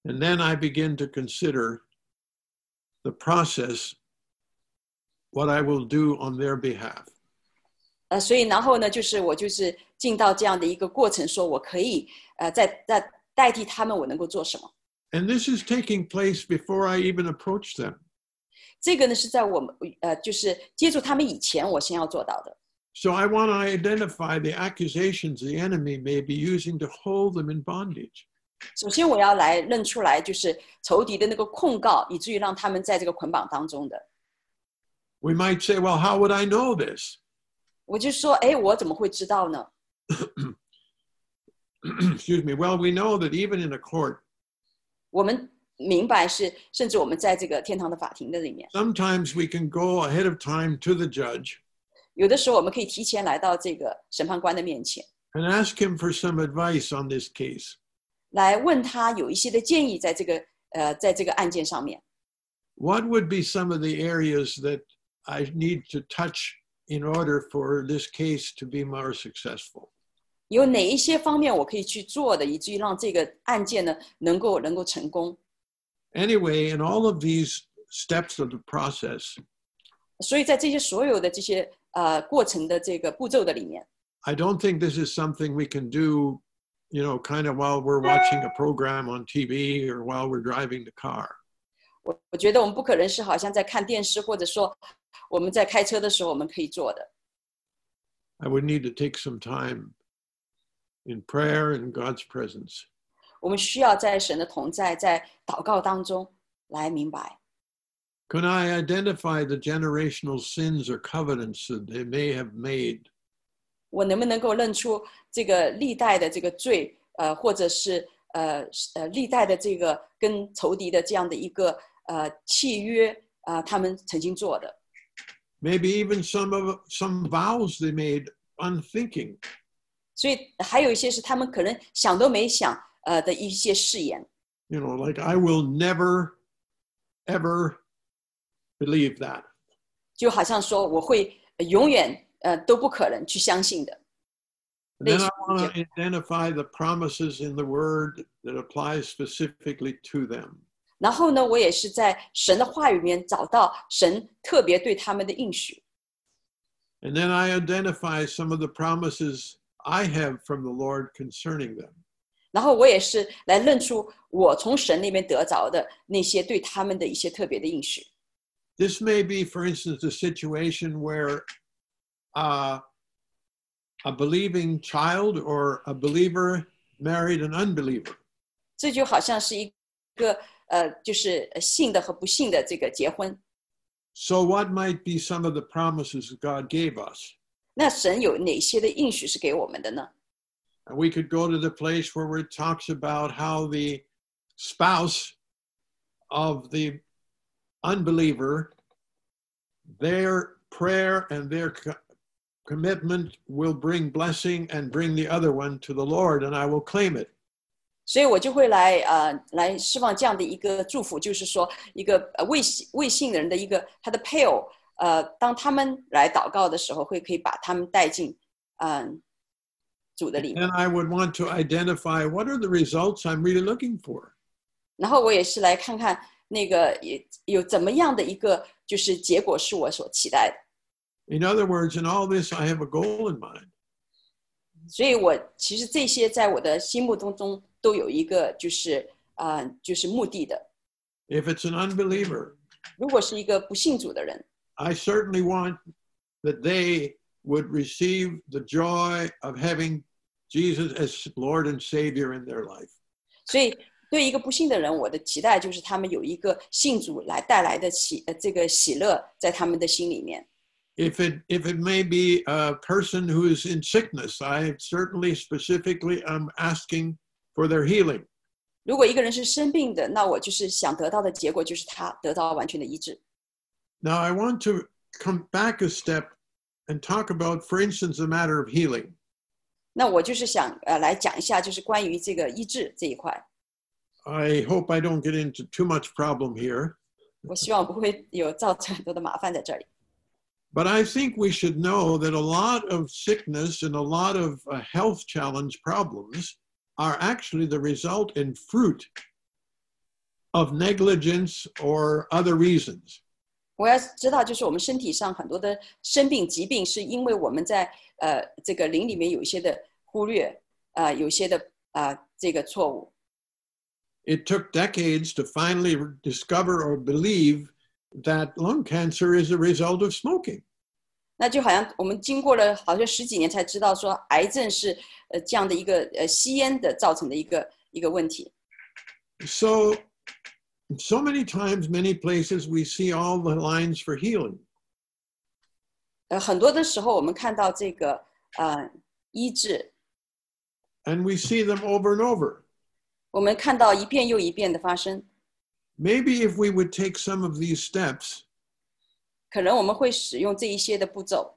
And then I begin to consider the process, what I will do on their behalf. 呃，所以然后呢，就是我就是进到这样的一个过程，说我可以呃在在代替他们，我能够做什么？ And this is taking place before I even approach them. 这个呢是在我们呃就是接触他们以前，我先要做到的。 So I want to identify the accusations the enemy may be using to hold them in bondage. 首先我要来认出来，就是仇敌的那个控告，以至于让他们在这个捆绑当中的。We might say, well, how would I know this? 我就说，哎，我怎么会知道呢？Excuse me. Well, we know that even in a court, 我们明白是，甚至我们在这个天堂的法庭的里面，sometimes we can go ahead of time to the judge 有的时候我们可以提前来到这个审判官的面前，and ask him for some advice on this case. 来问他有一些的建议，在这个呃，在这个案件上面， What would be some of the areas that I need to touch in order for this case to be more successful? 有哪一些方面我可以去做的，以至于让这个案件呢能够能够成功。 Anyway, in all of these steps of the process, 所以在这些所有的这些呃过程的这个步骤的里面， I don't think this is something we can do, you know, kind of while we're watching a program on TV or while we're driving the car. 我我觉得我们不可能是好像在看电视，或者说我们在开车的时候我们可以做的。 I would need to take some time in prayer and God's presence. 我们需要在神的同在，在祷告当中来明白。 Can I identify the generational sins or covenants that they may have made 我能不能够认出这个历代的这个罪，呃，或者是呃呃历代的这个跟仇敌的这样的一个呃契约啊、呃他们曾经做的，Maybe even some of some vows they made unthinking. 所以还有一些是他们可能想都没想呃的一些誓言，You know, like I will never, ever believe that. 就好像说我会呃永远呃都不可能去相信的。 And then They I want should- to identify the promises in the word that apply specifically to them. 然后呢，我也是在神的话语里面找到神特别对他们的应许。 And then I identify some of the promises I have from the Lord concerning them. 然后我也是来认出我从神那边得着的那些对他们的一些特别的应许。 This may be, for instance, a situation where uh, a believing child or a believer married an unbeliever. 这就好像是一个呃，就是呃信的和不信的这个结婚。 So, what might be some of the promises God gave us? 那神有哪些的应许是给我们的呢？ And we could go to the place where it talks about how the spouse of the unbeliever, their prayer and their co- commitment will bring blessing and bring the other one to the Lord, and I will claim it. 所以我就会来呃来释放这样的一个祝福，就是说一个呃未信未信的人的一个他的配偶，呃，当他们来祷告的时候，会可以把他们带进嗯、主的里面。 And I would want to identify what are the results I'm really looking for. 然后我也是来看看那个也有怎么样的一个就是结果是我所期待的。 In other words, in all this, I have a goal in mind. 所以我其实这些在我的心目当中都有一个就是啊、呃就是目的的。 If it's an unbeliever, 如果是一个不信主的人， I certainly want that they would receive the joy of having Jesus as Lord and Savior in their life. 所以对一个不信的人，我的期待就是他们有一个信主来带来的喜呃这个喜乐在他们的心里面。 If it if it may be a person who is in sickness, I certainly specifically am asking for their healing. 如果一个人是生病的，那我就是想得到的结果就是他得到完全的医治。 Now I want to come back a step and talk about, for instance, the matter of healing. 那我就是想呃来讲一下，就是关于这个医治这一块。 I hope I don't get into too much problem here, 我希望不会有造成很多的麻烦在这里。 but I think we should know that a lot of sickness and a lot of uh, health challenge problems are actually the result and fruit of negligence or other reasons. 我要知道，就是我们身体上很多的生病疾病，是因为我们在呃这个灵里面有一些的忽略，呃有一些的啊、呃、这个错误。 It took decades to finally discover or believe that lung cancer is a result of smoking. 那就好像我们经过了好像十几年才知道说，癌症是呃这样的一个呃吸烟的造成的一个一个问题。 So, so many times, many places, we see all the lines for healing. 呃，很多的时候我们看到这个呃医治， and we see them over and over. 我们看到一遍又一遍的发生。 Maybe if we would take some of these steps 可能我们会使用这一些的步骤，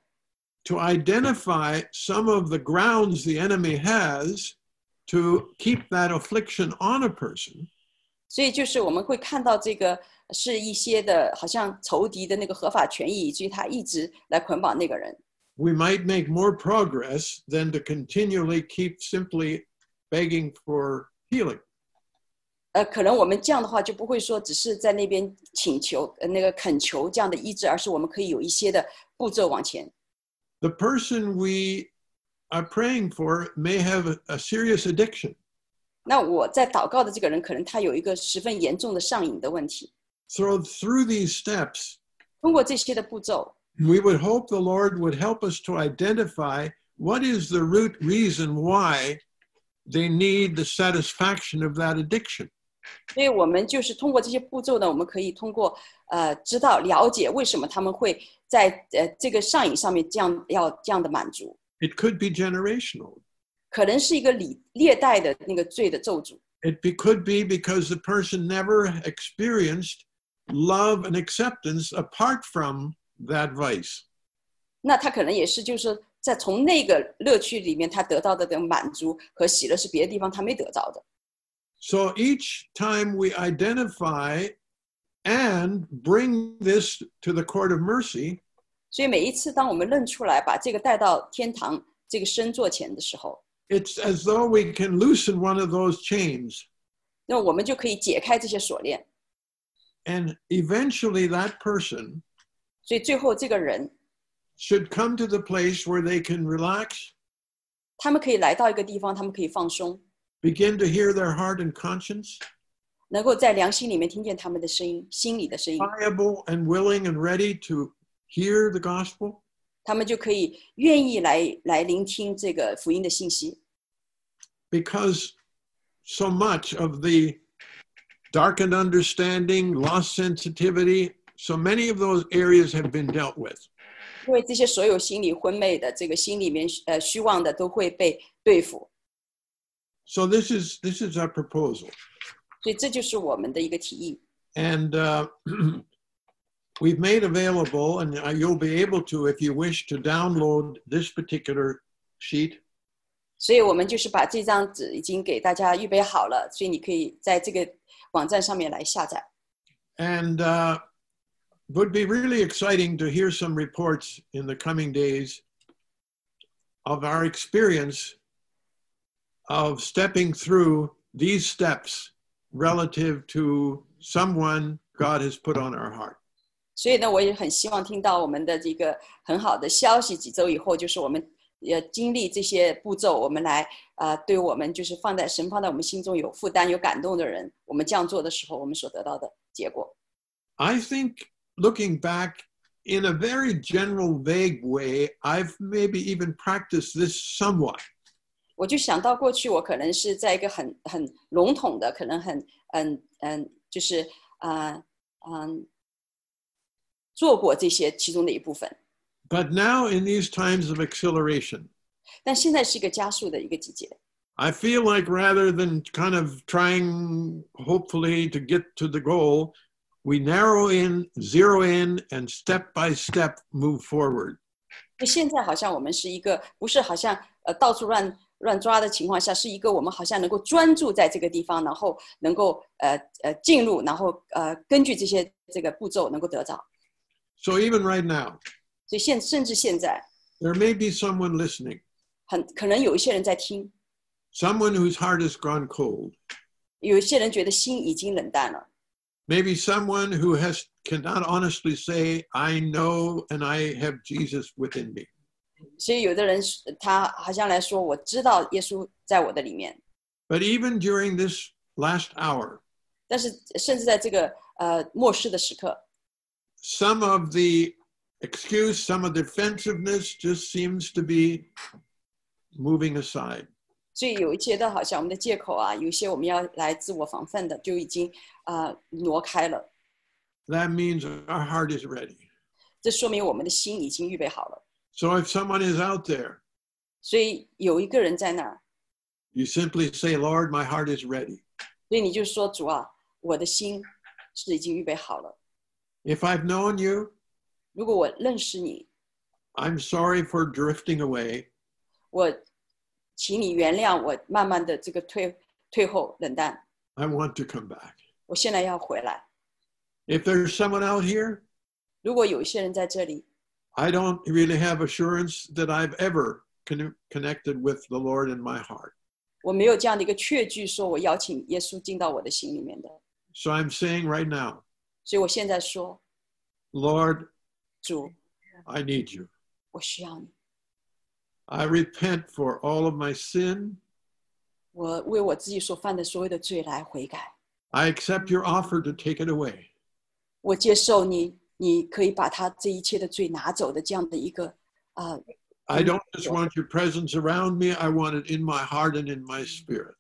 to identify some of the grounds the enemy has to keep that affliction on a person, 所以就是我们会看到这个是一些的，好像仇敌的那个合法权益，以至于他一直来捆绑那个人。 we might make more progress than to continually keep simply begging for healing. 呃，可能我们这样的话就不会说只是在那边请求、呃、那个恳求这样的医治，而是我们可以有一些的步骤往前。 The person we are praying for may have a, a serious addiction. 那我在祷告的这个人，可能他有一个十分严重的上瘾的问题。 So, through these steps, 通过这些的步骤， we would hope the Lord would help us to identify what is the root reason why they need the satisfaction of that addiction. 所以我们就是通过这些步骤呢，我们可以通过呃知道了解为什么他们会在呃这个上瘾上面这样要这样的满足。It could be generational. 可能是一个历历代的那个罪的咒诅，It be, could be because the person never experienced love and acceptance apart from that vice. 那他可能也是就是在从那个乐趣里面他得到的这种满足和喜乐是别的地方他没得到的。So each time we identify and bring this to the court of mercy, 所以每一次当我们认出来，把这个带到天堂这个身座前的时候， it's as though we can loosen one of those chains. 那我们就可以解开这些锁链。 And eventually that person 所以最后这个人， should come to the place where they can relax, 他们可以来到一个地方，他们可以放松， begin to hear their heart and conscience, 能够在良心里面听见他们的声音，心里的声音， pliable and willing and ready to hear the gospel. 他们就可以愿意来来聆听这个福音的信息。 because so much of the darkened understanding, lost sensitivity, so many of those areas have been dealt with. 因为这些所有心理昏昧的，这个心里面呃虚妄的，都会被对付。 So this is this is our proposal, 所以这就是我们的一个提议。 and uh, we've made available, and uh, you'll be able to, if you wish, to download this particular sheet. 所以我们就是把这张纸已经给大家预备好了，所以你可以在这个网站上面来下载。 And uh, would be really exciting to hear some reports in the coming days of our experience of stepping through these steps relative to someone God has put on our heart. 所以呢，我也很希望听到我们的这个很好的消息。几周以后，就是我们也经历这些步骤，我们来呃，对我们就是放在神放在我们心中有负担、有感动的人，我们这样做的时候，我们所得到的结果。 I think looking back in a very general, vague way, I've maybe even practiced this somewhat. 我就想到过去，我可能是在一个很很笼统的，可能很嗯嗯，就是啊嗯做过这些其中的一部分，But now, in these times of acceleration, 但现在是一个加速的一个季节。I feel like rather than kind of trying, hopefully, to get to the goal, we narrow in, zero in, and step by step move forward. 就现在好像我们是一个不是好像呃到处乱乱抓的情况下，是一个我们好像能够专注在这个地方，然后能够呃呃进入，然后呃根据这些这个步骤能够得着。 So even right now, 所以现甚至现在 there may be someone listening, 很可能有一些人在听， someone whose heart has gone cold, 有一些人觉得心已经冷淡了。 maybe someone who has cannot honestly say, "I know and I have Jesus within me." 所以有的人是他好像来说，我知道耶稣在我的里面， But even during this last hour, 但是甚至在这个呃末世的时刻， some of the excuse, some of the defensiveness just seems to be moving aside. 所以有一些的好像我们的借口啊，有一些我们要来自我防范的，就已经啊、呃挪开了。 That means our heart is ready. 这说明我们的心已经预备好了。 So if someone is out there, 所以有一个人在那儿， you simply say, Lord, my heart is ready. 所以你就说主啊，我的心是已经预备好了。 If I've known you, 如果我认识你， I'm sorry for drifting away. 我请你原谅我慢慢的这个退退后冷淡。 I want to come back. 我现在要回来。 If there's someone out here, 如果有一些人在这里， I don't really have assurance that I've ever con- connected with the Lord in my heart. 我没有这样的一个确据，说我邀请耶稣进到我的心里面的。 So I'm saying right now, 所以我现在说， Lord, 主， I need you. 我需要你。 I repent for all of my sin. 我为我自己所犯的所有的罪来悔改。 I accept your offer to take it away. 我接受你， 你可以把他这一切的罪拿走的这样的一个啊、 I don't just want your presence around me, I want it in my heart and in my spirit.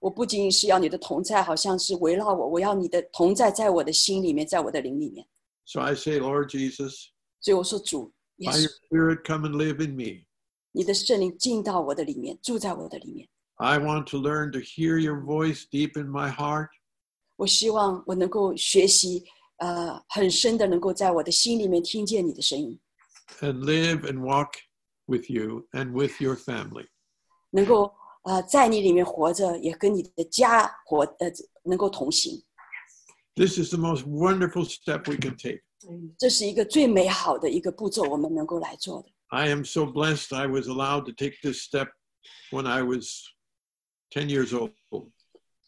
我不仅仅是要你的同在，好像是围绕我，我要你的同在在我的心里面，在我的灵里面。 So I say, Lord Jesus, 所以我说主耶 by your 稣， spirit, come and live in me. 你的圣灵进到我的里面，住在我的里面。 I want to learn to hear your voice deep in my heart. 我希望我能够学习， 呃，很深的能够在我的心里面听见你的声音， and live and walk with you and with your family. 能够呃在你里面活着，也跟你的家活呃能够同行。 This is the most wonderful step we can take. 这是一个最美好的一个步骤，我们能够来做的。 I am so blessed I was allowed to take this step when I was 10 years old.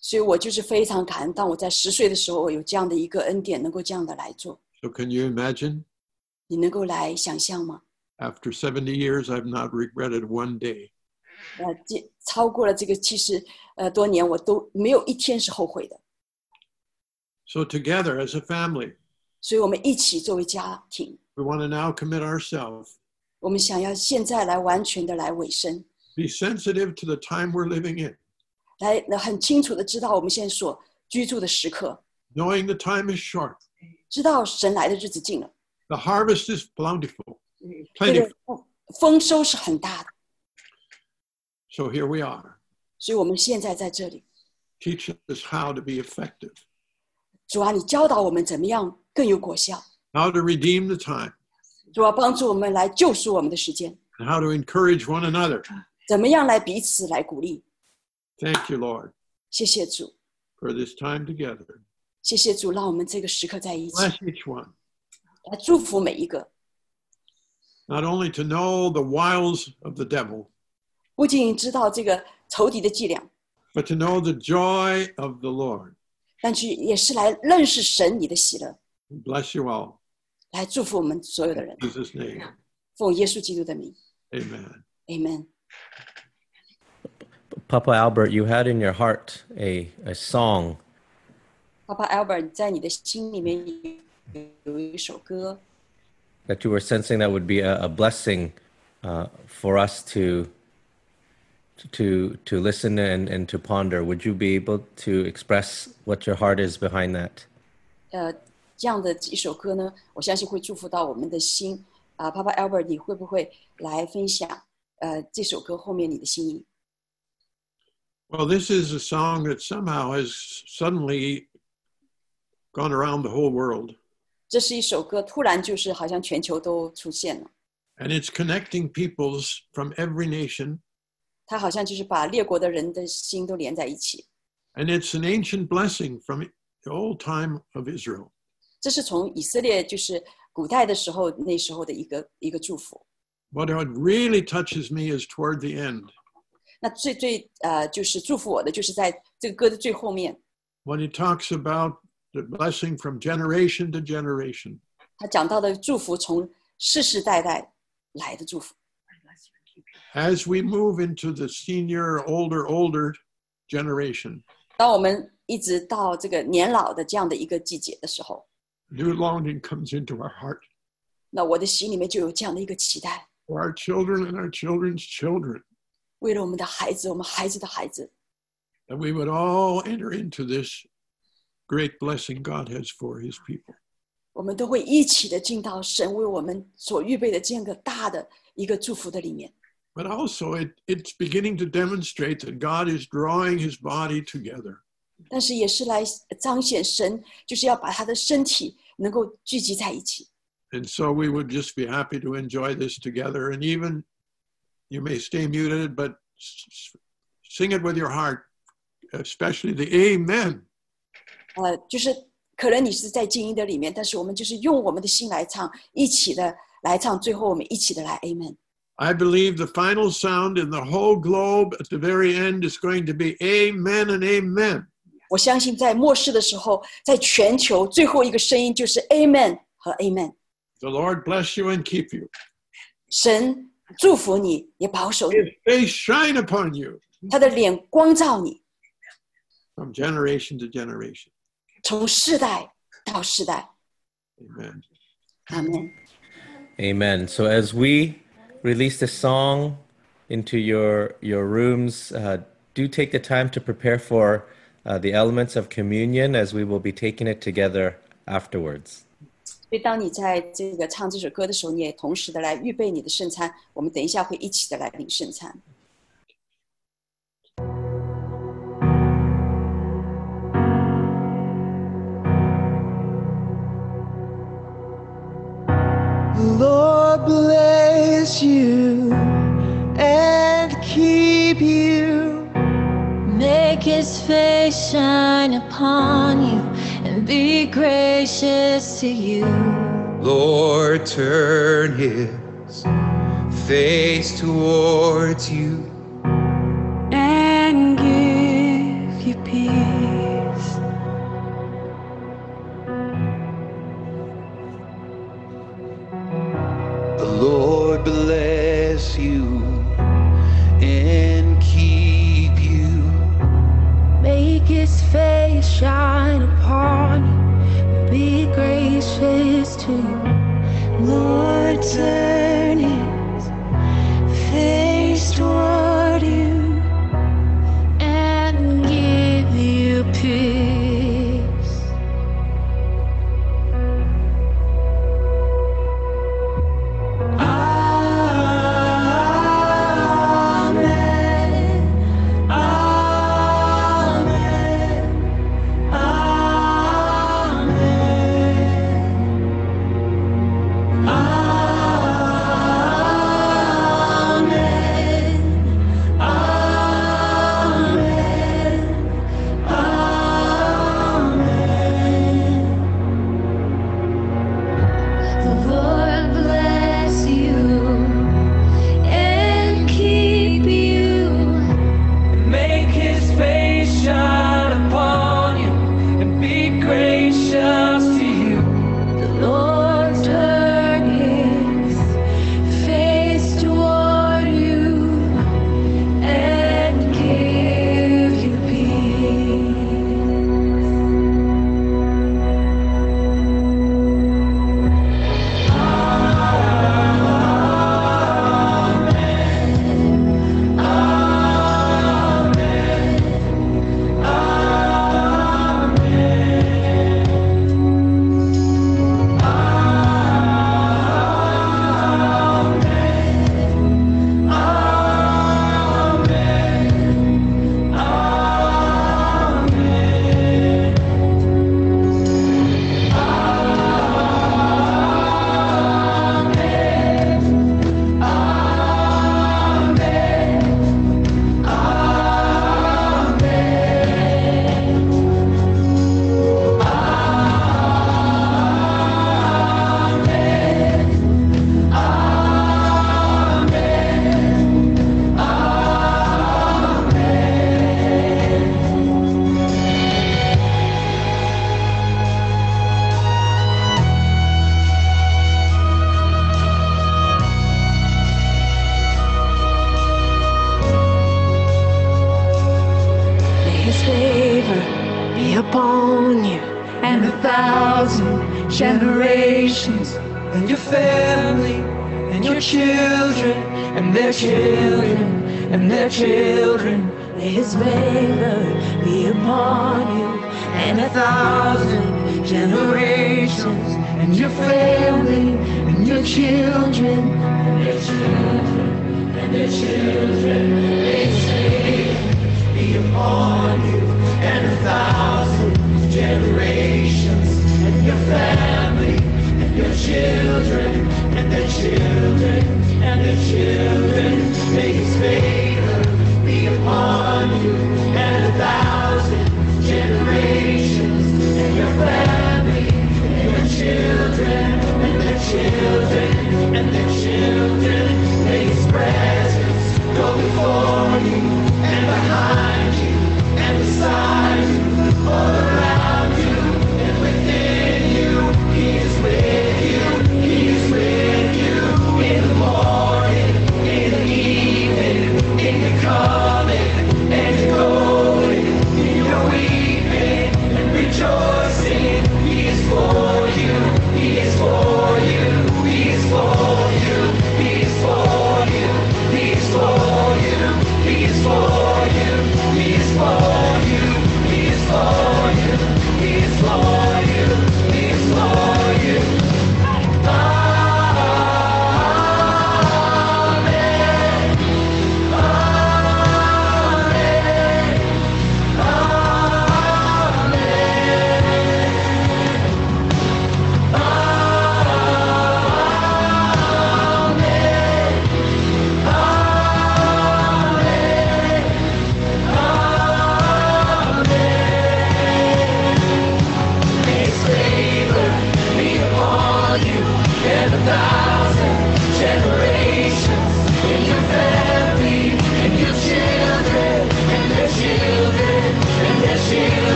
所以我就是非常感恩，当我在十岁的时候，我有这样的一个恩典，能够这样的来做。 So, can you imagine? 你能够来想象吗？ After 70 years, I've not regretted one day. 呃，这超过了这个七十呃多年，我都没有一天是后悔的。 So, together as a family, 所以，我们一起作为家庭， we want to now commit ourselves, 我们想要现在来完全的来委身， be sensitive to the time we're living in, 来来很清楚的知道我们现在所居住的时刻， knowing the time is short. 知道神来的日子近了， The harvest is bountiful, 这 plentiful. 个丰丰收是很大的。 So, here we are. 所以，我们现在在这里， Teach us how to be effective, 主啊，你教导我们怎么样更有果效， how to redeem the time, 主啊，帮助我们来救赎我们的时间， and how to encourage one another. 怎么样来彼此来鼓励。 Thank you, Lord, 谢谢主， for this time together. 谢谢主，让我们这个时刻在一起， Bless each one, 来祝福每一个。 not only to know the wiles of the devil, 不仅知道这个仇敌的伎俩， but to know the joy of the Lord. 但是也是来认识神你的喜乐， Bless you all. 来祝福我们所有的人。 In Jesus' name, 奉耶稣基督的名 amen. ，Amen。 Papa Albert, you had in your heart a, a song 爸爸 Albert 在你的心里面有有一首歌， that you were sensing that would be a, a blessing uh, for us to to to listen and, and to ponder. Would you be able to express what your heart is behind that? 呃，这样的一首歌呢，我相信会祝福到我们的心。啊、爸爸 Albert，你会不会来分享呃这首歌后面你的心意？ Well, this is a song that somehow has suddenly gone around the whole world, 这是一首歌，突然就是好像全球都出现了， and it's connecting peoples from every nation. 它好像就是把列国的人的心都连在一起。 And it's an ancient blessing from the old time of Israel. 这是从以色列就是古代的时候那时候的一个一个祝福。 What what really touches me is toward the end, 那最最呃就是祝福我的，就是在这个歌的最后面，when he talks about the blessing from generation to generation. 他讲到的祝福从世世代代来的祝福。As we move into the senior, older, older generation, 当我们一直到这个年老的这样的一个季节的时候，new longing comes into our heart 那我的心里面就有这样的一个期待，for our children and our children's children, 为了我们的孩子，我们孩子的孩子， that we would all enter into this great blessing God has for his people. 我们都会一起的进到神为我们所预备的这样一个大的一个祝福的里面。 But also, it, it's beginning to demonstrate that God is drawing his body together. 但是也是来彰显神，就是要把他的身体能够聚集在一起。 And so we would just be happy to enjoy this together. And even you may stay muted, but s- s- sing it with your heart, especially the Amen. 呃，就是可能你是在静音的里面，但是我们就是用我们的心来唱，一起的来唱，最后我们一起的来 Amen。 I believe the final sound in the whole globe at the very end is going to be Amen and Amen. 我相信在末世的时候，在全球最后一个声音就是 Amen 和 Amen。 The Lord bless you and keep you. 神 祝福你，也保守你， His face shine upon you 他的脸光照你， from generation to generation. 从世代到世代。 Amen. 阿门。 Amen. So as we release the song into your your rooms, uh, do take the time to prepare for uh, the elements of communion as we will be taking it together afterwards. 所以当你在这个唱这首歌的时候，你也同时的来预备你的圣餐。我们等一下会一起的来领圣餐。Lord bless you and keep you. Make his face shine upon you and be gracious to you. Lord, turn his face towards you watching, Lord.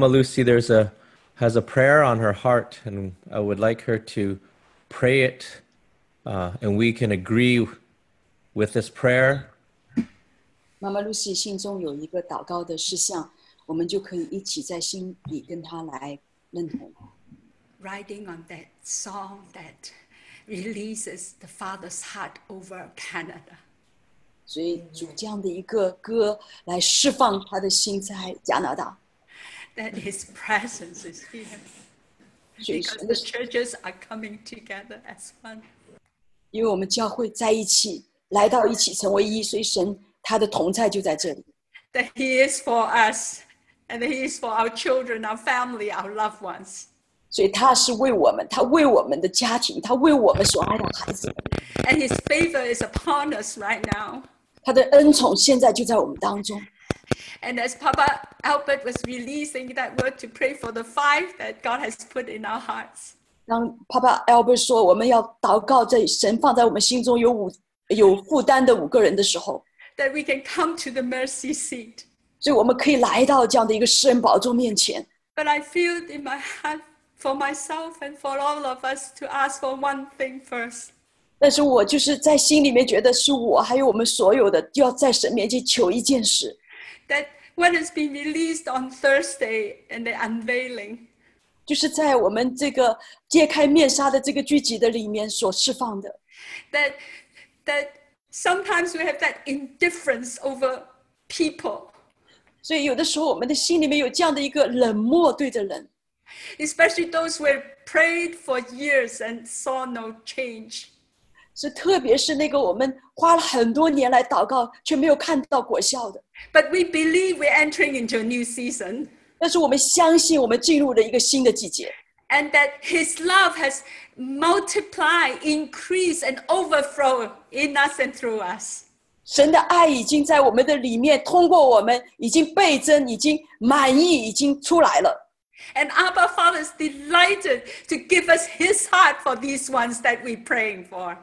Mama Lucy, there's a has a prayer on her heart, and I would like her to pray it, uh, and we can agree with this prayer. 妈妈露西心中有一个祷告的事项，我们就可以一起在心里跟她来认同。 writing on that song that releases the father's heart over Canada. 所以主这样的一个歌来释放他的心在加拿大， That his presence is here 所以 because 神 the 的 churches are coming together as one. 因为我们教会在一起，来到一起成为一，所以神他的同在就在这里。 That he is for us and that he is for our children, our family, our loved ones. 所以他是为我们，他为我们的家庭，他为我们所爱的孩子们， And his favor is upon us right now. 他的恩宠现在就在我们当中。 And as Papa Albert was releasing that word to pray for the five that God has put in our hearts, 当爸爸 Albert 说我们要祷告，在神放在我们心中有五有负担的五个人的时候， that we can come to the mercy seat. 所以我们可以来到这样的一个施恩宝座面前。 But I feel it in my heart for myself and for all of us to ask for one thing first. 但是我就是在心里面觉得是我还有我们所有的，就要在神面前求一件事， That what has been released on Thursday and the unveiling, 就是在我们这个揭开面纱的这个聚集的里面所释放的。 that that sometimes we have that indifference over people, 所以有的时候我们的心里面有这样的一个冷漠对着人， especially those who have prayed for years and saw no change. 是特别是那个我们花了很多年来祷告却没有看到果效的。 But we believe we're entering into a new season 但是我们相信我们进入了一个新的季节， and that His love has multiplied, increased, and overflowed in us and through us. 神的爱已经在我们的里面，通过我们已经倍增，已经满意，已经出来了。 And Abba Father is delighted to give us His heart for these ones that we're praying for.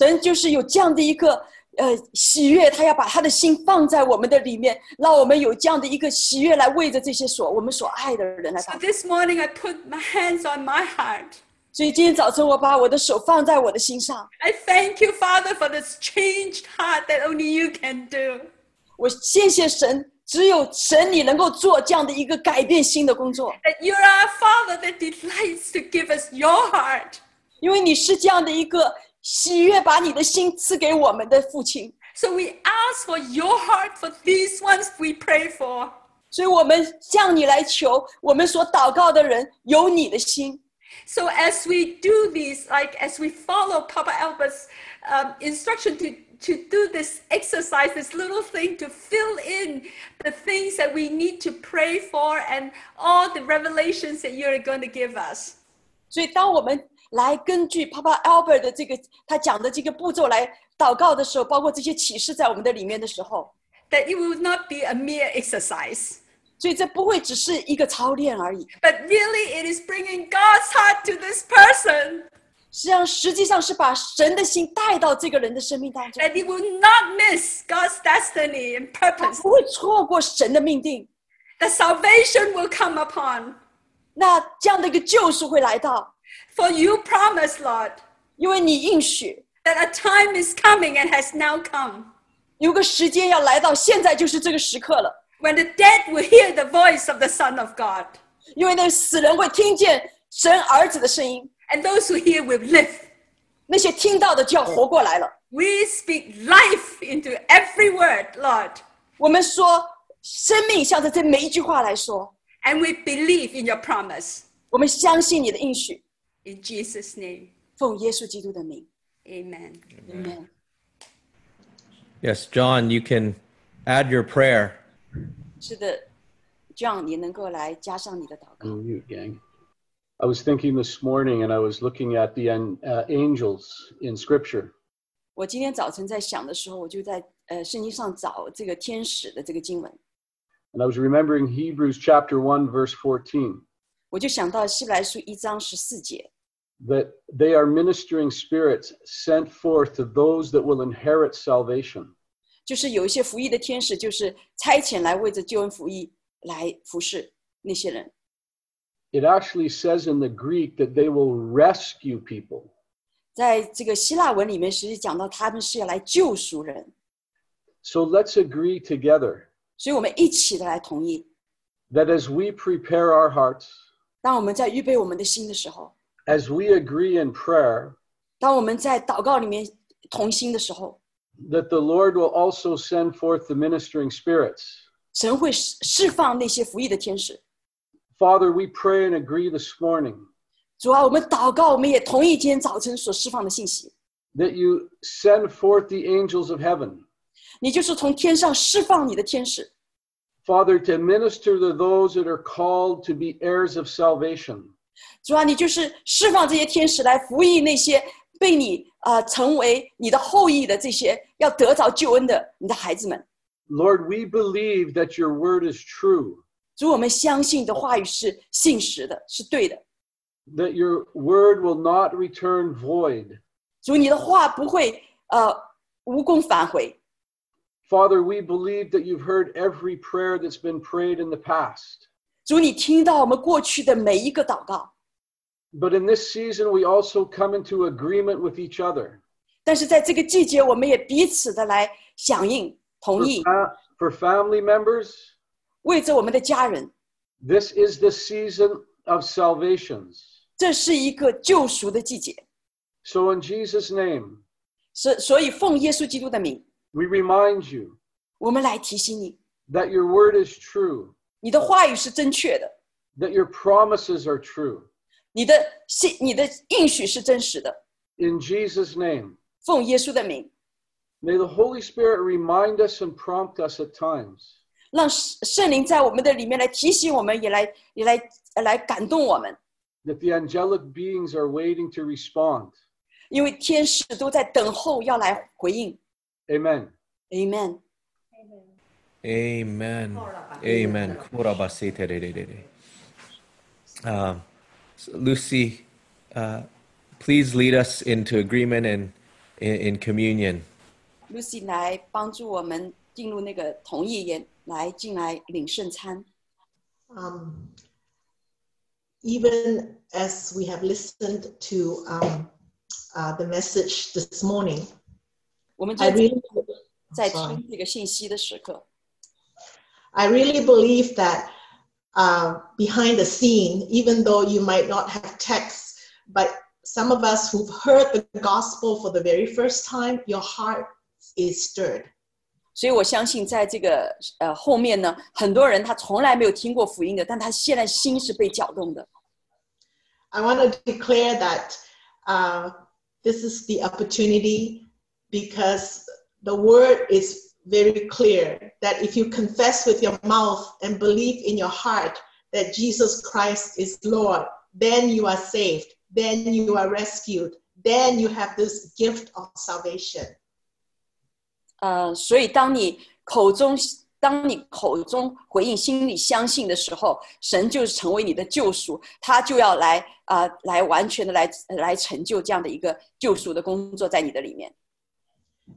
神就是有这样的一个呃喜悦，他要把他的心放在我们的里面，让我们有这样的一个喜悦来为着这些所我们所爱的人来祷 So 告。 this morning I put my hands on my heart. 所以今天早晨我把我的手放在我的心上， I thank you, Father, for this changed heart that only you can do. 我谢谢神，只有神你能够做这样的一个改变心的工作， That you're our Father that delights to give us your heart. 因为你是这样的一个 喜悦，把你的心赐给我们的父亲。 So we ask for your heart for these ones we pray for. 所以我们向你来求，我们所祷告的人有你的心。 So as we do these, like as we follow Papa Albert's um, instruction to, to do this exercise, this little thing to fill in the things that we need to pray for and all the revelations that you're going to give us. 所以，当我们 来根据 Papa Albert 的这个他讲的这个步骤来祷告的时候，包括这些启示在我们的里面的时候， That it will not be a mere exercise, 所以这不会只是一个操练而已， but really it is bringing God's heart to this person. 实际上实际上是把神的心带到这个人的生命当中， That he will not miss God's destiny and 他 purpose. 不会错过神的命定。 That salvation will come upon. 那这样的一个救赎会来到， For you promise, Lord, 因为你应许 that a time is coming and has now come 有个时间要来到，现在就是这个时刻了。 when the dead will hear the voice of the Son of God, 因为那死人会听见神儿子的声音， and those who hear will live. 那些听到的就要活过来了。 We speak life into every word, Lord, 我们说，生命向着这每一句话来说， and we believe in your promise. 我们相信你的应许， In Jesus' name, 奉耶稣基督的名 amen. ，Amen。 Yes, John, you can add your prayer. 是的，这样你能够来加上你的祷告。 Oh, you gang. I was thinking this morning and I was looking at the uh, angels in scripture. 我今天早晨在想的时候，我就在呃圣经上找这个天使的这个经文， And I was remembering Hebrews chapter 1, verse 14, 我就想到希伯来书一章十四节， that they are ministering spirits sent forth to those that will inherit salvation. 就是有一些服役的天使，就是差遣来为着救恩服役来服侍。 那些人。 It actually says in the Greek that they will rescue people. 在这个希腊文里面，实际讲到他们是要来救赎人， So let's agree together 所以我们一起的来同意。 that as we prepare our hearts, 当我们在预备我们的心的时候， as we agree in prayer, 当我们在祷告里面同心的时候， that the Lord will also send forth the ministering spirits. 神会释释放那些服役的天使。 Father, we pray and agree this morning 主啊，我们祷告，我们也同意今天早晨所释放的信息。 that you send forth the angels of heaven, 你就是从天上释放你的天使， Father, to minister to those that are called to be heirs of salvation. 主啊，你就是释放这些天使来服役那些被你啊、呃成为你的后裔的这些要得着救恩的你的孩子们。 Lord, we believe that your word is true, 主，我们相信你的话语是信实的，是对的。 that your word will not return void. 主，你的话不会呃无功返回。 Father, we believe that you've heard every prayer that's been prayed in the past. 主，你听到我们过去的每一个祷告， But in this season, we also come into agreement with each other. 但是在这个季节，我们也彼此的来响应、同 For, 意， fa- for family members, 为着我们的家人， this is the season of salvations. 这是一个救赎的季节。 So, in Jesus' name, 所所以，奉耶稣基督的名， we remind you 我们来提醒你， that your word is true, 你的话语是正确的， that your promises are true. 你的信、你的应许是真实的。 In Jesus' name, 奉耶稣的名， may the Holy Spirit remind us and prompt us at times 让圣圣灵在我们的里面来提醒我们，也来也来呃来感动我们， that the angelic beings are waiting to respond. 因为天使都在等候要来回应。 Amen. Amen。 Amen. Amen. Kurabasitererere. Um, so Lucy, uh, please lead us into agreement and in, in communion. Lucy 来帮助我们进入那个同意也来进来领圣餐。 um, even as we have listened to um, uh, the message this morning, 我们 I 在 really, 在 sorry. 听这个信息的时刻， I really believe that uh, behind the scene, even though you might not have text, but some of us who've heard the gospel for the very first time, your heart is stirred. 所以我相信在这个呃后面呢，很多人他从来没有听过福音的，但他现在心是被搅动的。 I want to declare that uh, this is the opportunity because the word is very clear that if you confess with your mouth and believe in your heart that Jesus Christ is Lord, then you are saved, then you are rescued, then you have this gift of salvation. 呃，所以当你口中当你口中回应，心里相信的时候，神就是成为你的救赎，他就要来啊、呃来完全的来来成就这样的一个救赎的工作在你的里面。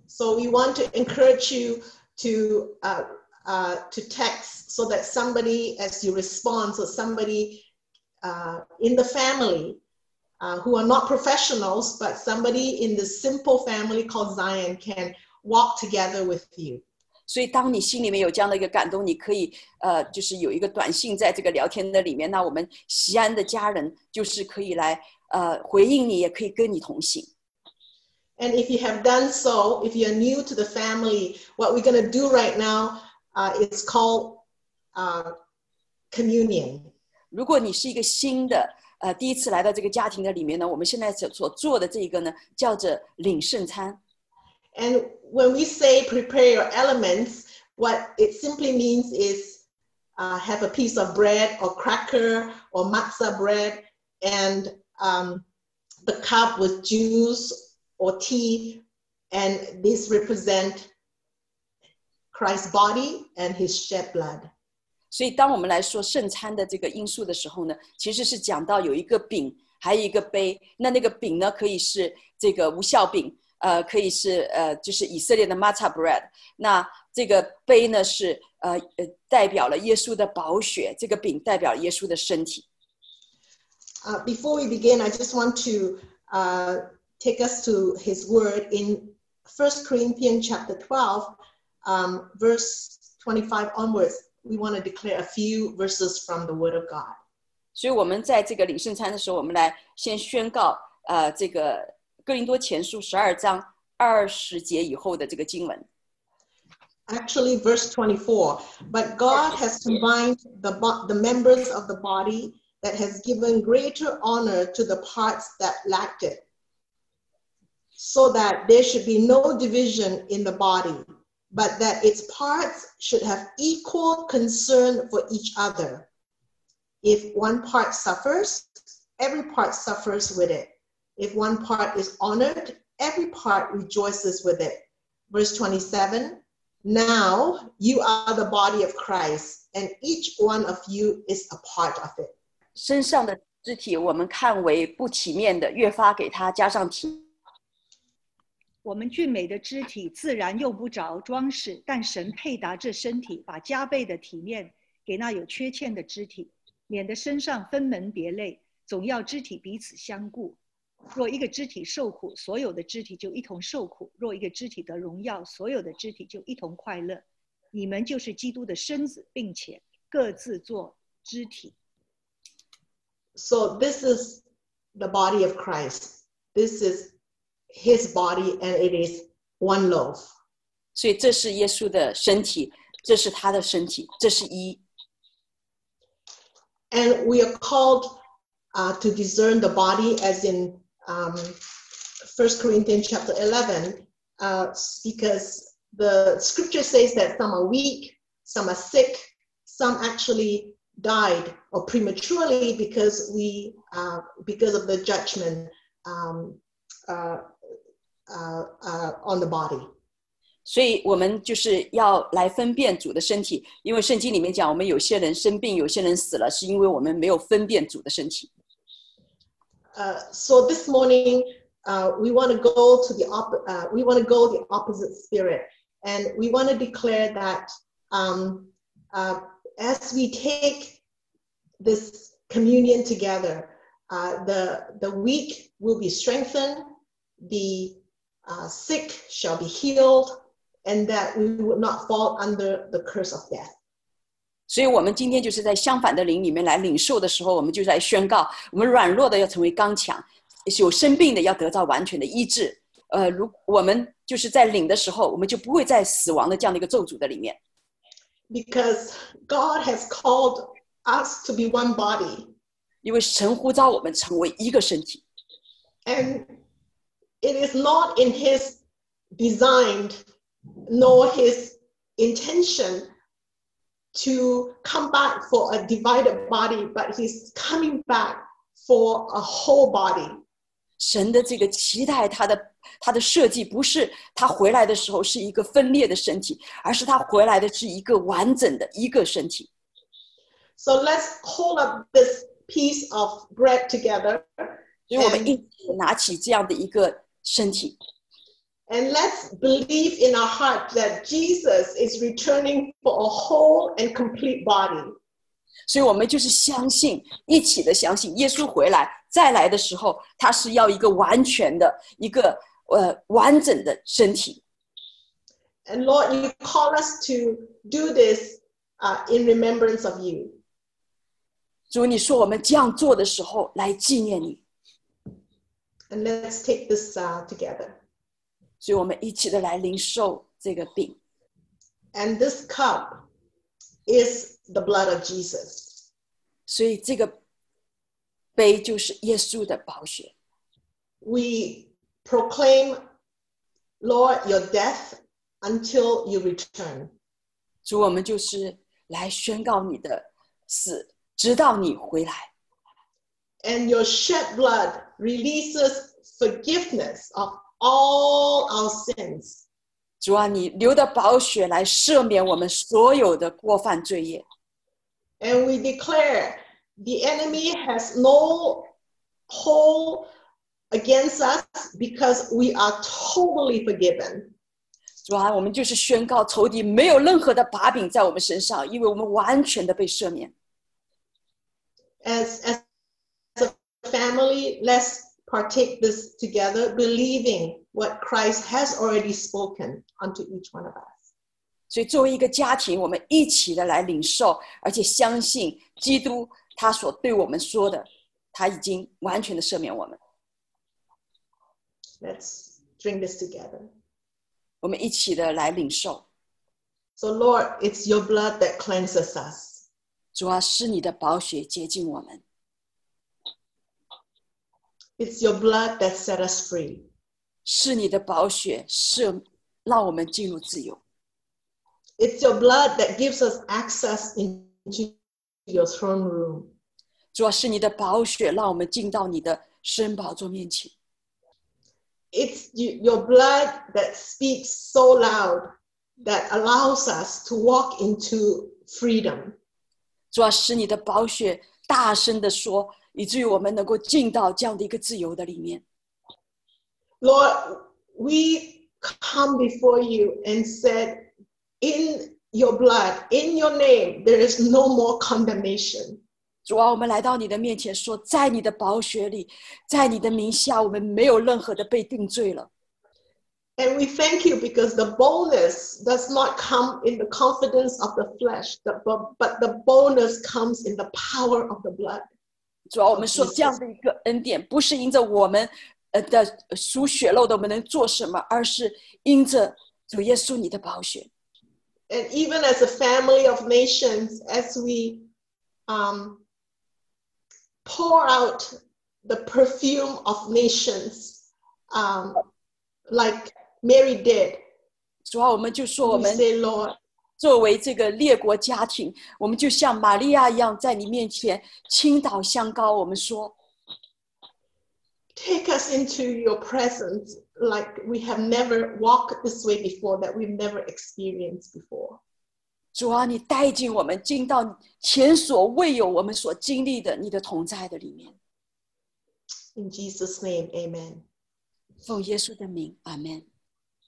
So we want to encourage you to uh, uh, to text so that somebody, as you respond, so somebody uh, in the family uh, who are not professionals, but somebody in the simple family called Zion can walk together with you. 所以，当你心里面有这样的一个感动，你可以呃，就是有一个短信在这个聊天的里面，那我们西安的家人就是可以来呃回应你，也可以跟你同行。 And if you have done so, if you're new to the family, what we're going to do right now uh, is called uh, communion. 如果你是一个新的呃第一次来到这个家庭的里面呢，我们现在所所做的这个呢，叫做领圣餐。 And when we say prepare your elements, what it simply means is uh, have a piece of bread or cracker or matzah bread and um, the cup with juice or tea. And this represent Christ's body and his shed blood. 所以，当我们来说圣餐的这个因素的时候呢，其实是讲到有一个饼，还有一个杯。那那个饼呢，可以是这个无效饼， 呃，可以是呃，就是以色列的 matcha bread。那这个杯呢是呃呃代表了耶稣的宝血，这个饼代表耶稣的身体。 Uh, before we begin, I just want to uh, take us to his word in 1 Corinthians chapter 12, um, verse 25 onwards. We want to declare a few verses from the word of God. 所以我们在这个领圣餐的时候，我们来先宣告呃这个哥林多前书十二章二十节以后的这个经文。 Actually, verse 24. But God has combined the, bo- the members of the body that has given greater honor to the parts that lacked it, so that there should be no division in the body, but that its parts should have equal concern for each other. If one part suffers, every part suffers with it. If one part is honored, every part rejoices with it. Verse 27 Now you are the body of Christ, and each one of you is a part of it. 身上的肢体，我们看为不体面的，越发给它加上体。 我们俊美的肢体自然用不着装饰，但神配搭这身体，把加倍的体面给那有缺欠的肢体，免得身上分门别类，总要肢体彼此相顾。若一个肢体受苦，所有的肢体就一同受苦；若一个肢体得荣耀，所有的肢体就一同快乐。你们就是基督的身子，并且各自做肢体。 So, this is the body of Christ. This is his body, and it is one loaf. 所以这是耶稣的身体，这是他的身体，这是一。 And we are called uh, to discern the body, as in um, 1 Corinthians chapter 11, uh, because the scripture says that some are weak, some are sick, some actually died or prematurely because we uh, because of the judgment um, uh, uh, uh, on the body. 所以我们就是要来分辨主的身体，因为圣经里面讲，我们有些人生病，有些人死了，是因为我们没有分辨主的身体。 Uh, so this morning uh, we want to go to the op- uh, we want to go the opposite spirit, and we want to declare that um, uh, as we take this communion together, uh, the the weak will be strengthened, the uh, sick shall be healed, and that we will not fall under the curse of death. 所以，我们今天就是在相反的灵里面来领受的时候，我们就在宣告：我们软弱的要成为刚强，有生病的要得到完全的医治。呃，如我们就是在领的时候，我们就不会在死亡的这样的一个咒诅的里面， Because God has called us to be one body. 因为神呼召我们成为一个身体。 And it is not in his designed nor his intention to come back for a divided body, but he's coming back for a whole body. 神的这个期待，他的他的设计不是他回来的时候是一个分裂的身体，而是他回来的是一个完整的一个身体。 So let's hold up this piece of bread together 所以我们一起拿起这样的一个 身体， and let's believe in our heart that Jesus is returning for a whole and complete body. 所以我们就是相信，一起的相信耶稣回来再来的时候，他是要一个完全的一个呃完整的身体。 And Lord, you call us to do this uh, in remembrance of you. 主，你说我们这样做的时候来纪念你， And let's take this uh, together. 所以我们一起的来领受这个饼。 And this cup is the blood of Jesus. 所以这个杯就是耶稣的宝血。 We proclaim, Lord, your death until you return. 主，我们就是来宣告你的死，直到你回来。 And your shed blood releases forgiveness of all our sins. 主啊，你流的宝血来赦免我们所有的过犯罪业。 And we declare the enemy has no hold against us because we are totally forgiven. 主啊，我们就是宣告仇敌没有任何的把柄在我们身上，因为我们完全的被赦免。 As, as a family, let's partake this together, believing what Christ has already spoken unto each one of us. 所以，作为一个家庭，我们一起的来领受，而且相信基督他所对我们说的，他已经完全的赦免我们。 Let's drink this together. 我们一起的来领受。 So, Lord, it's your blood that cleanses us. 主啊，是你的宝血洁净我们， It's your blood that set us free. 是你的宝血是让我们进入自由， It's your blood that gives us access into your throne room. 主啊，是你的宝血让我们进到你的圣宝座面前。 It's you, your blood that speaks so loud that allows us to walk into freedom. 主啊，使你的宝血大声的说， 以至于我们能够进到这样的一个自由的里面。 Lord, we come before you and said, in your blood, in your name, there is no more condemnation. 主啊，我们来到你的面前说，在你的宝血里，在你的名下，我们没有任何的被定罪了。 And we thank you because the boldness does not come in the confidence of the flesh, the- but, but the boldness comes in the power of the blood. 主啊，我们说这样的一个恩典，不是因着我们呃的属血肉的我们能做什么，而是因着主耶稣你的宝血。 And even as a family of nations, as we um, pour out the perfume of nations, um, like Mary did, 主啊，我们就说我 we 们 say, Lord, 作为这个列国家庭，我们就像玛利亚一样，在你面前倾倒香膏。我们说， take us into your presence like we have never walked this way before, that we've never experienced before. 主啊，你带进我们进到前所未有我们所经历的你的同在的里面。 In Jesus' name, amen. 奉耶稣的名，阿门。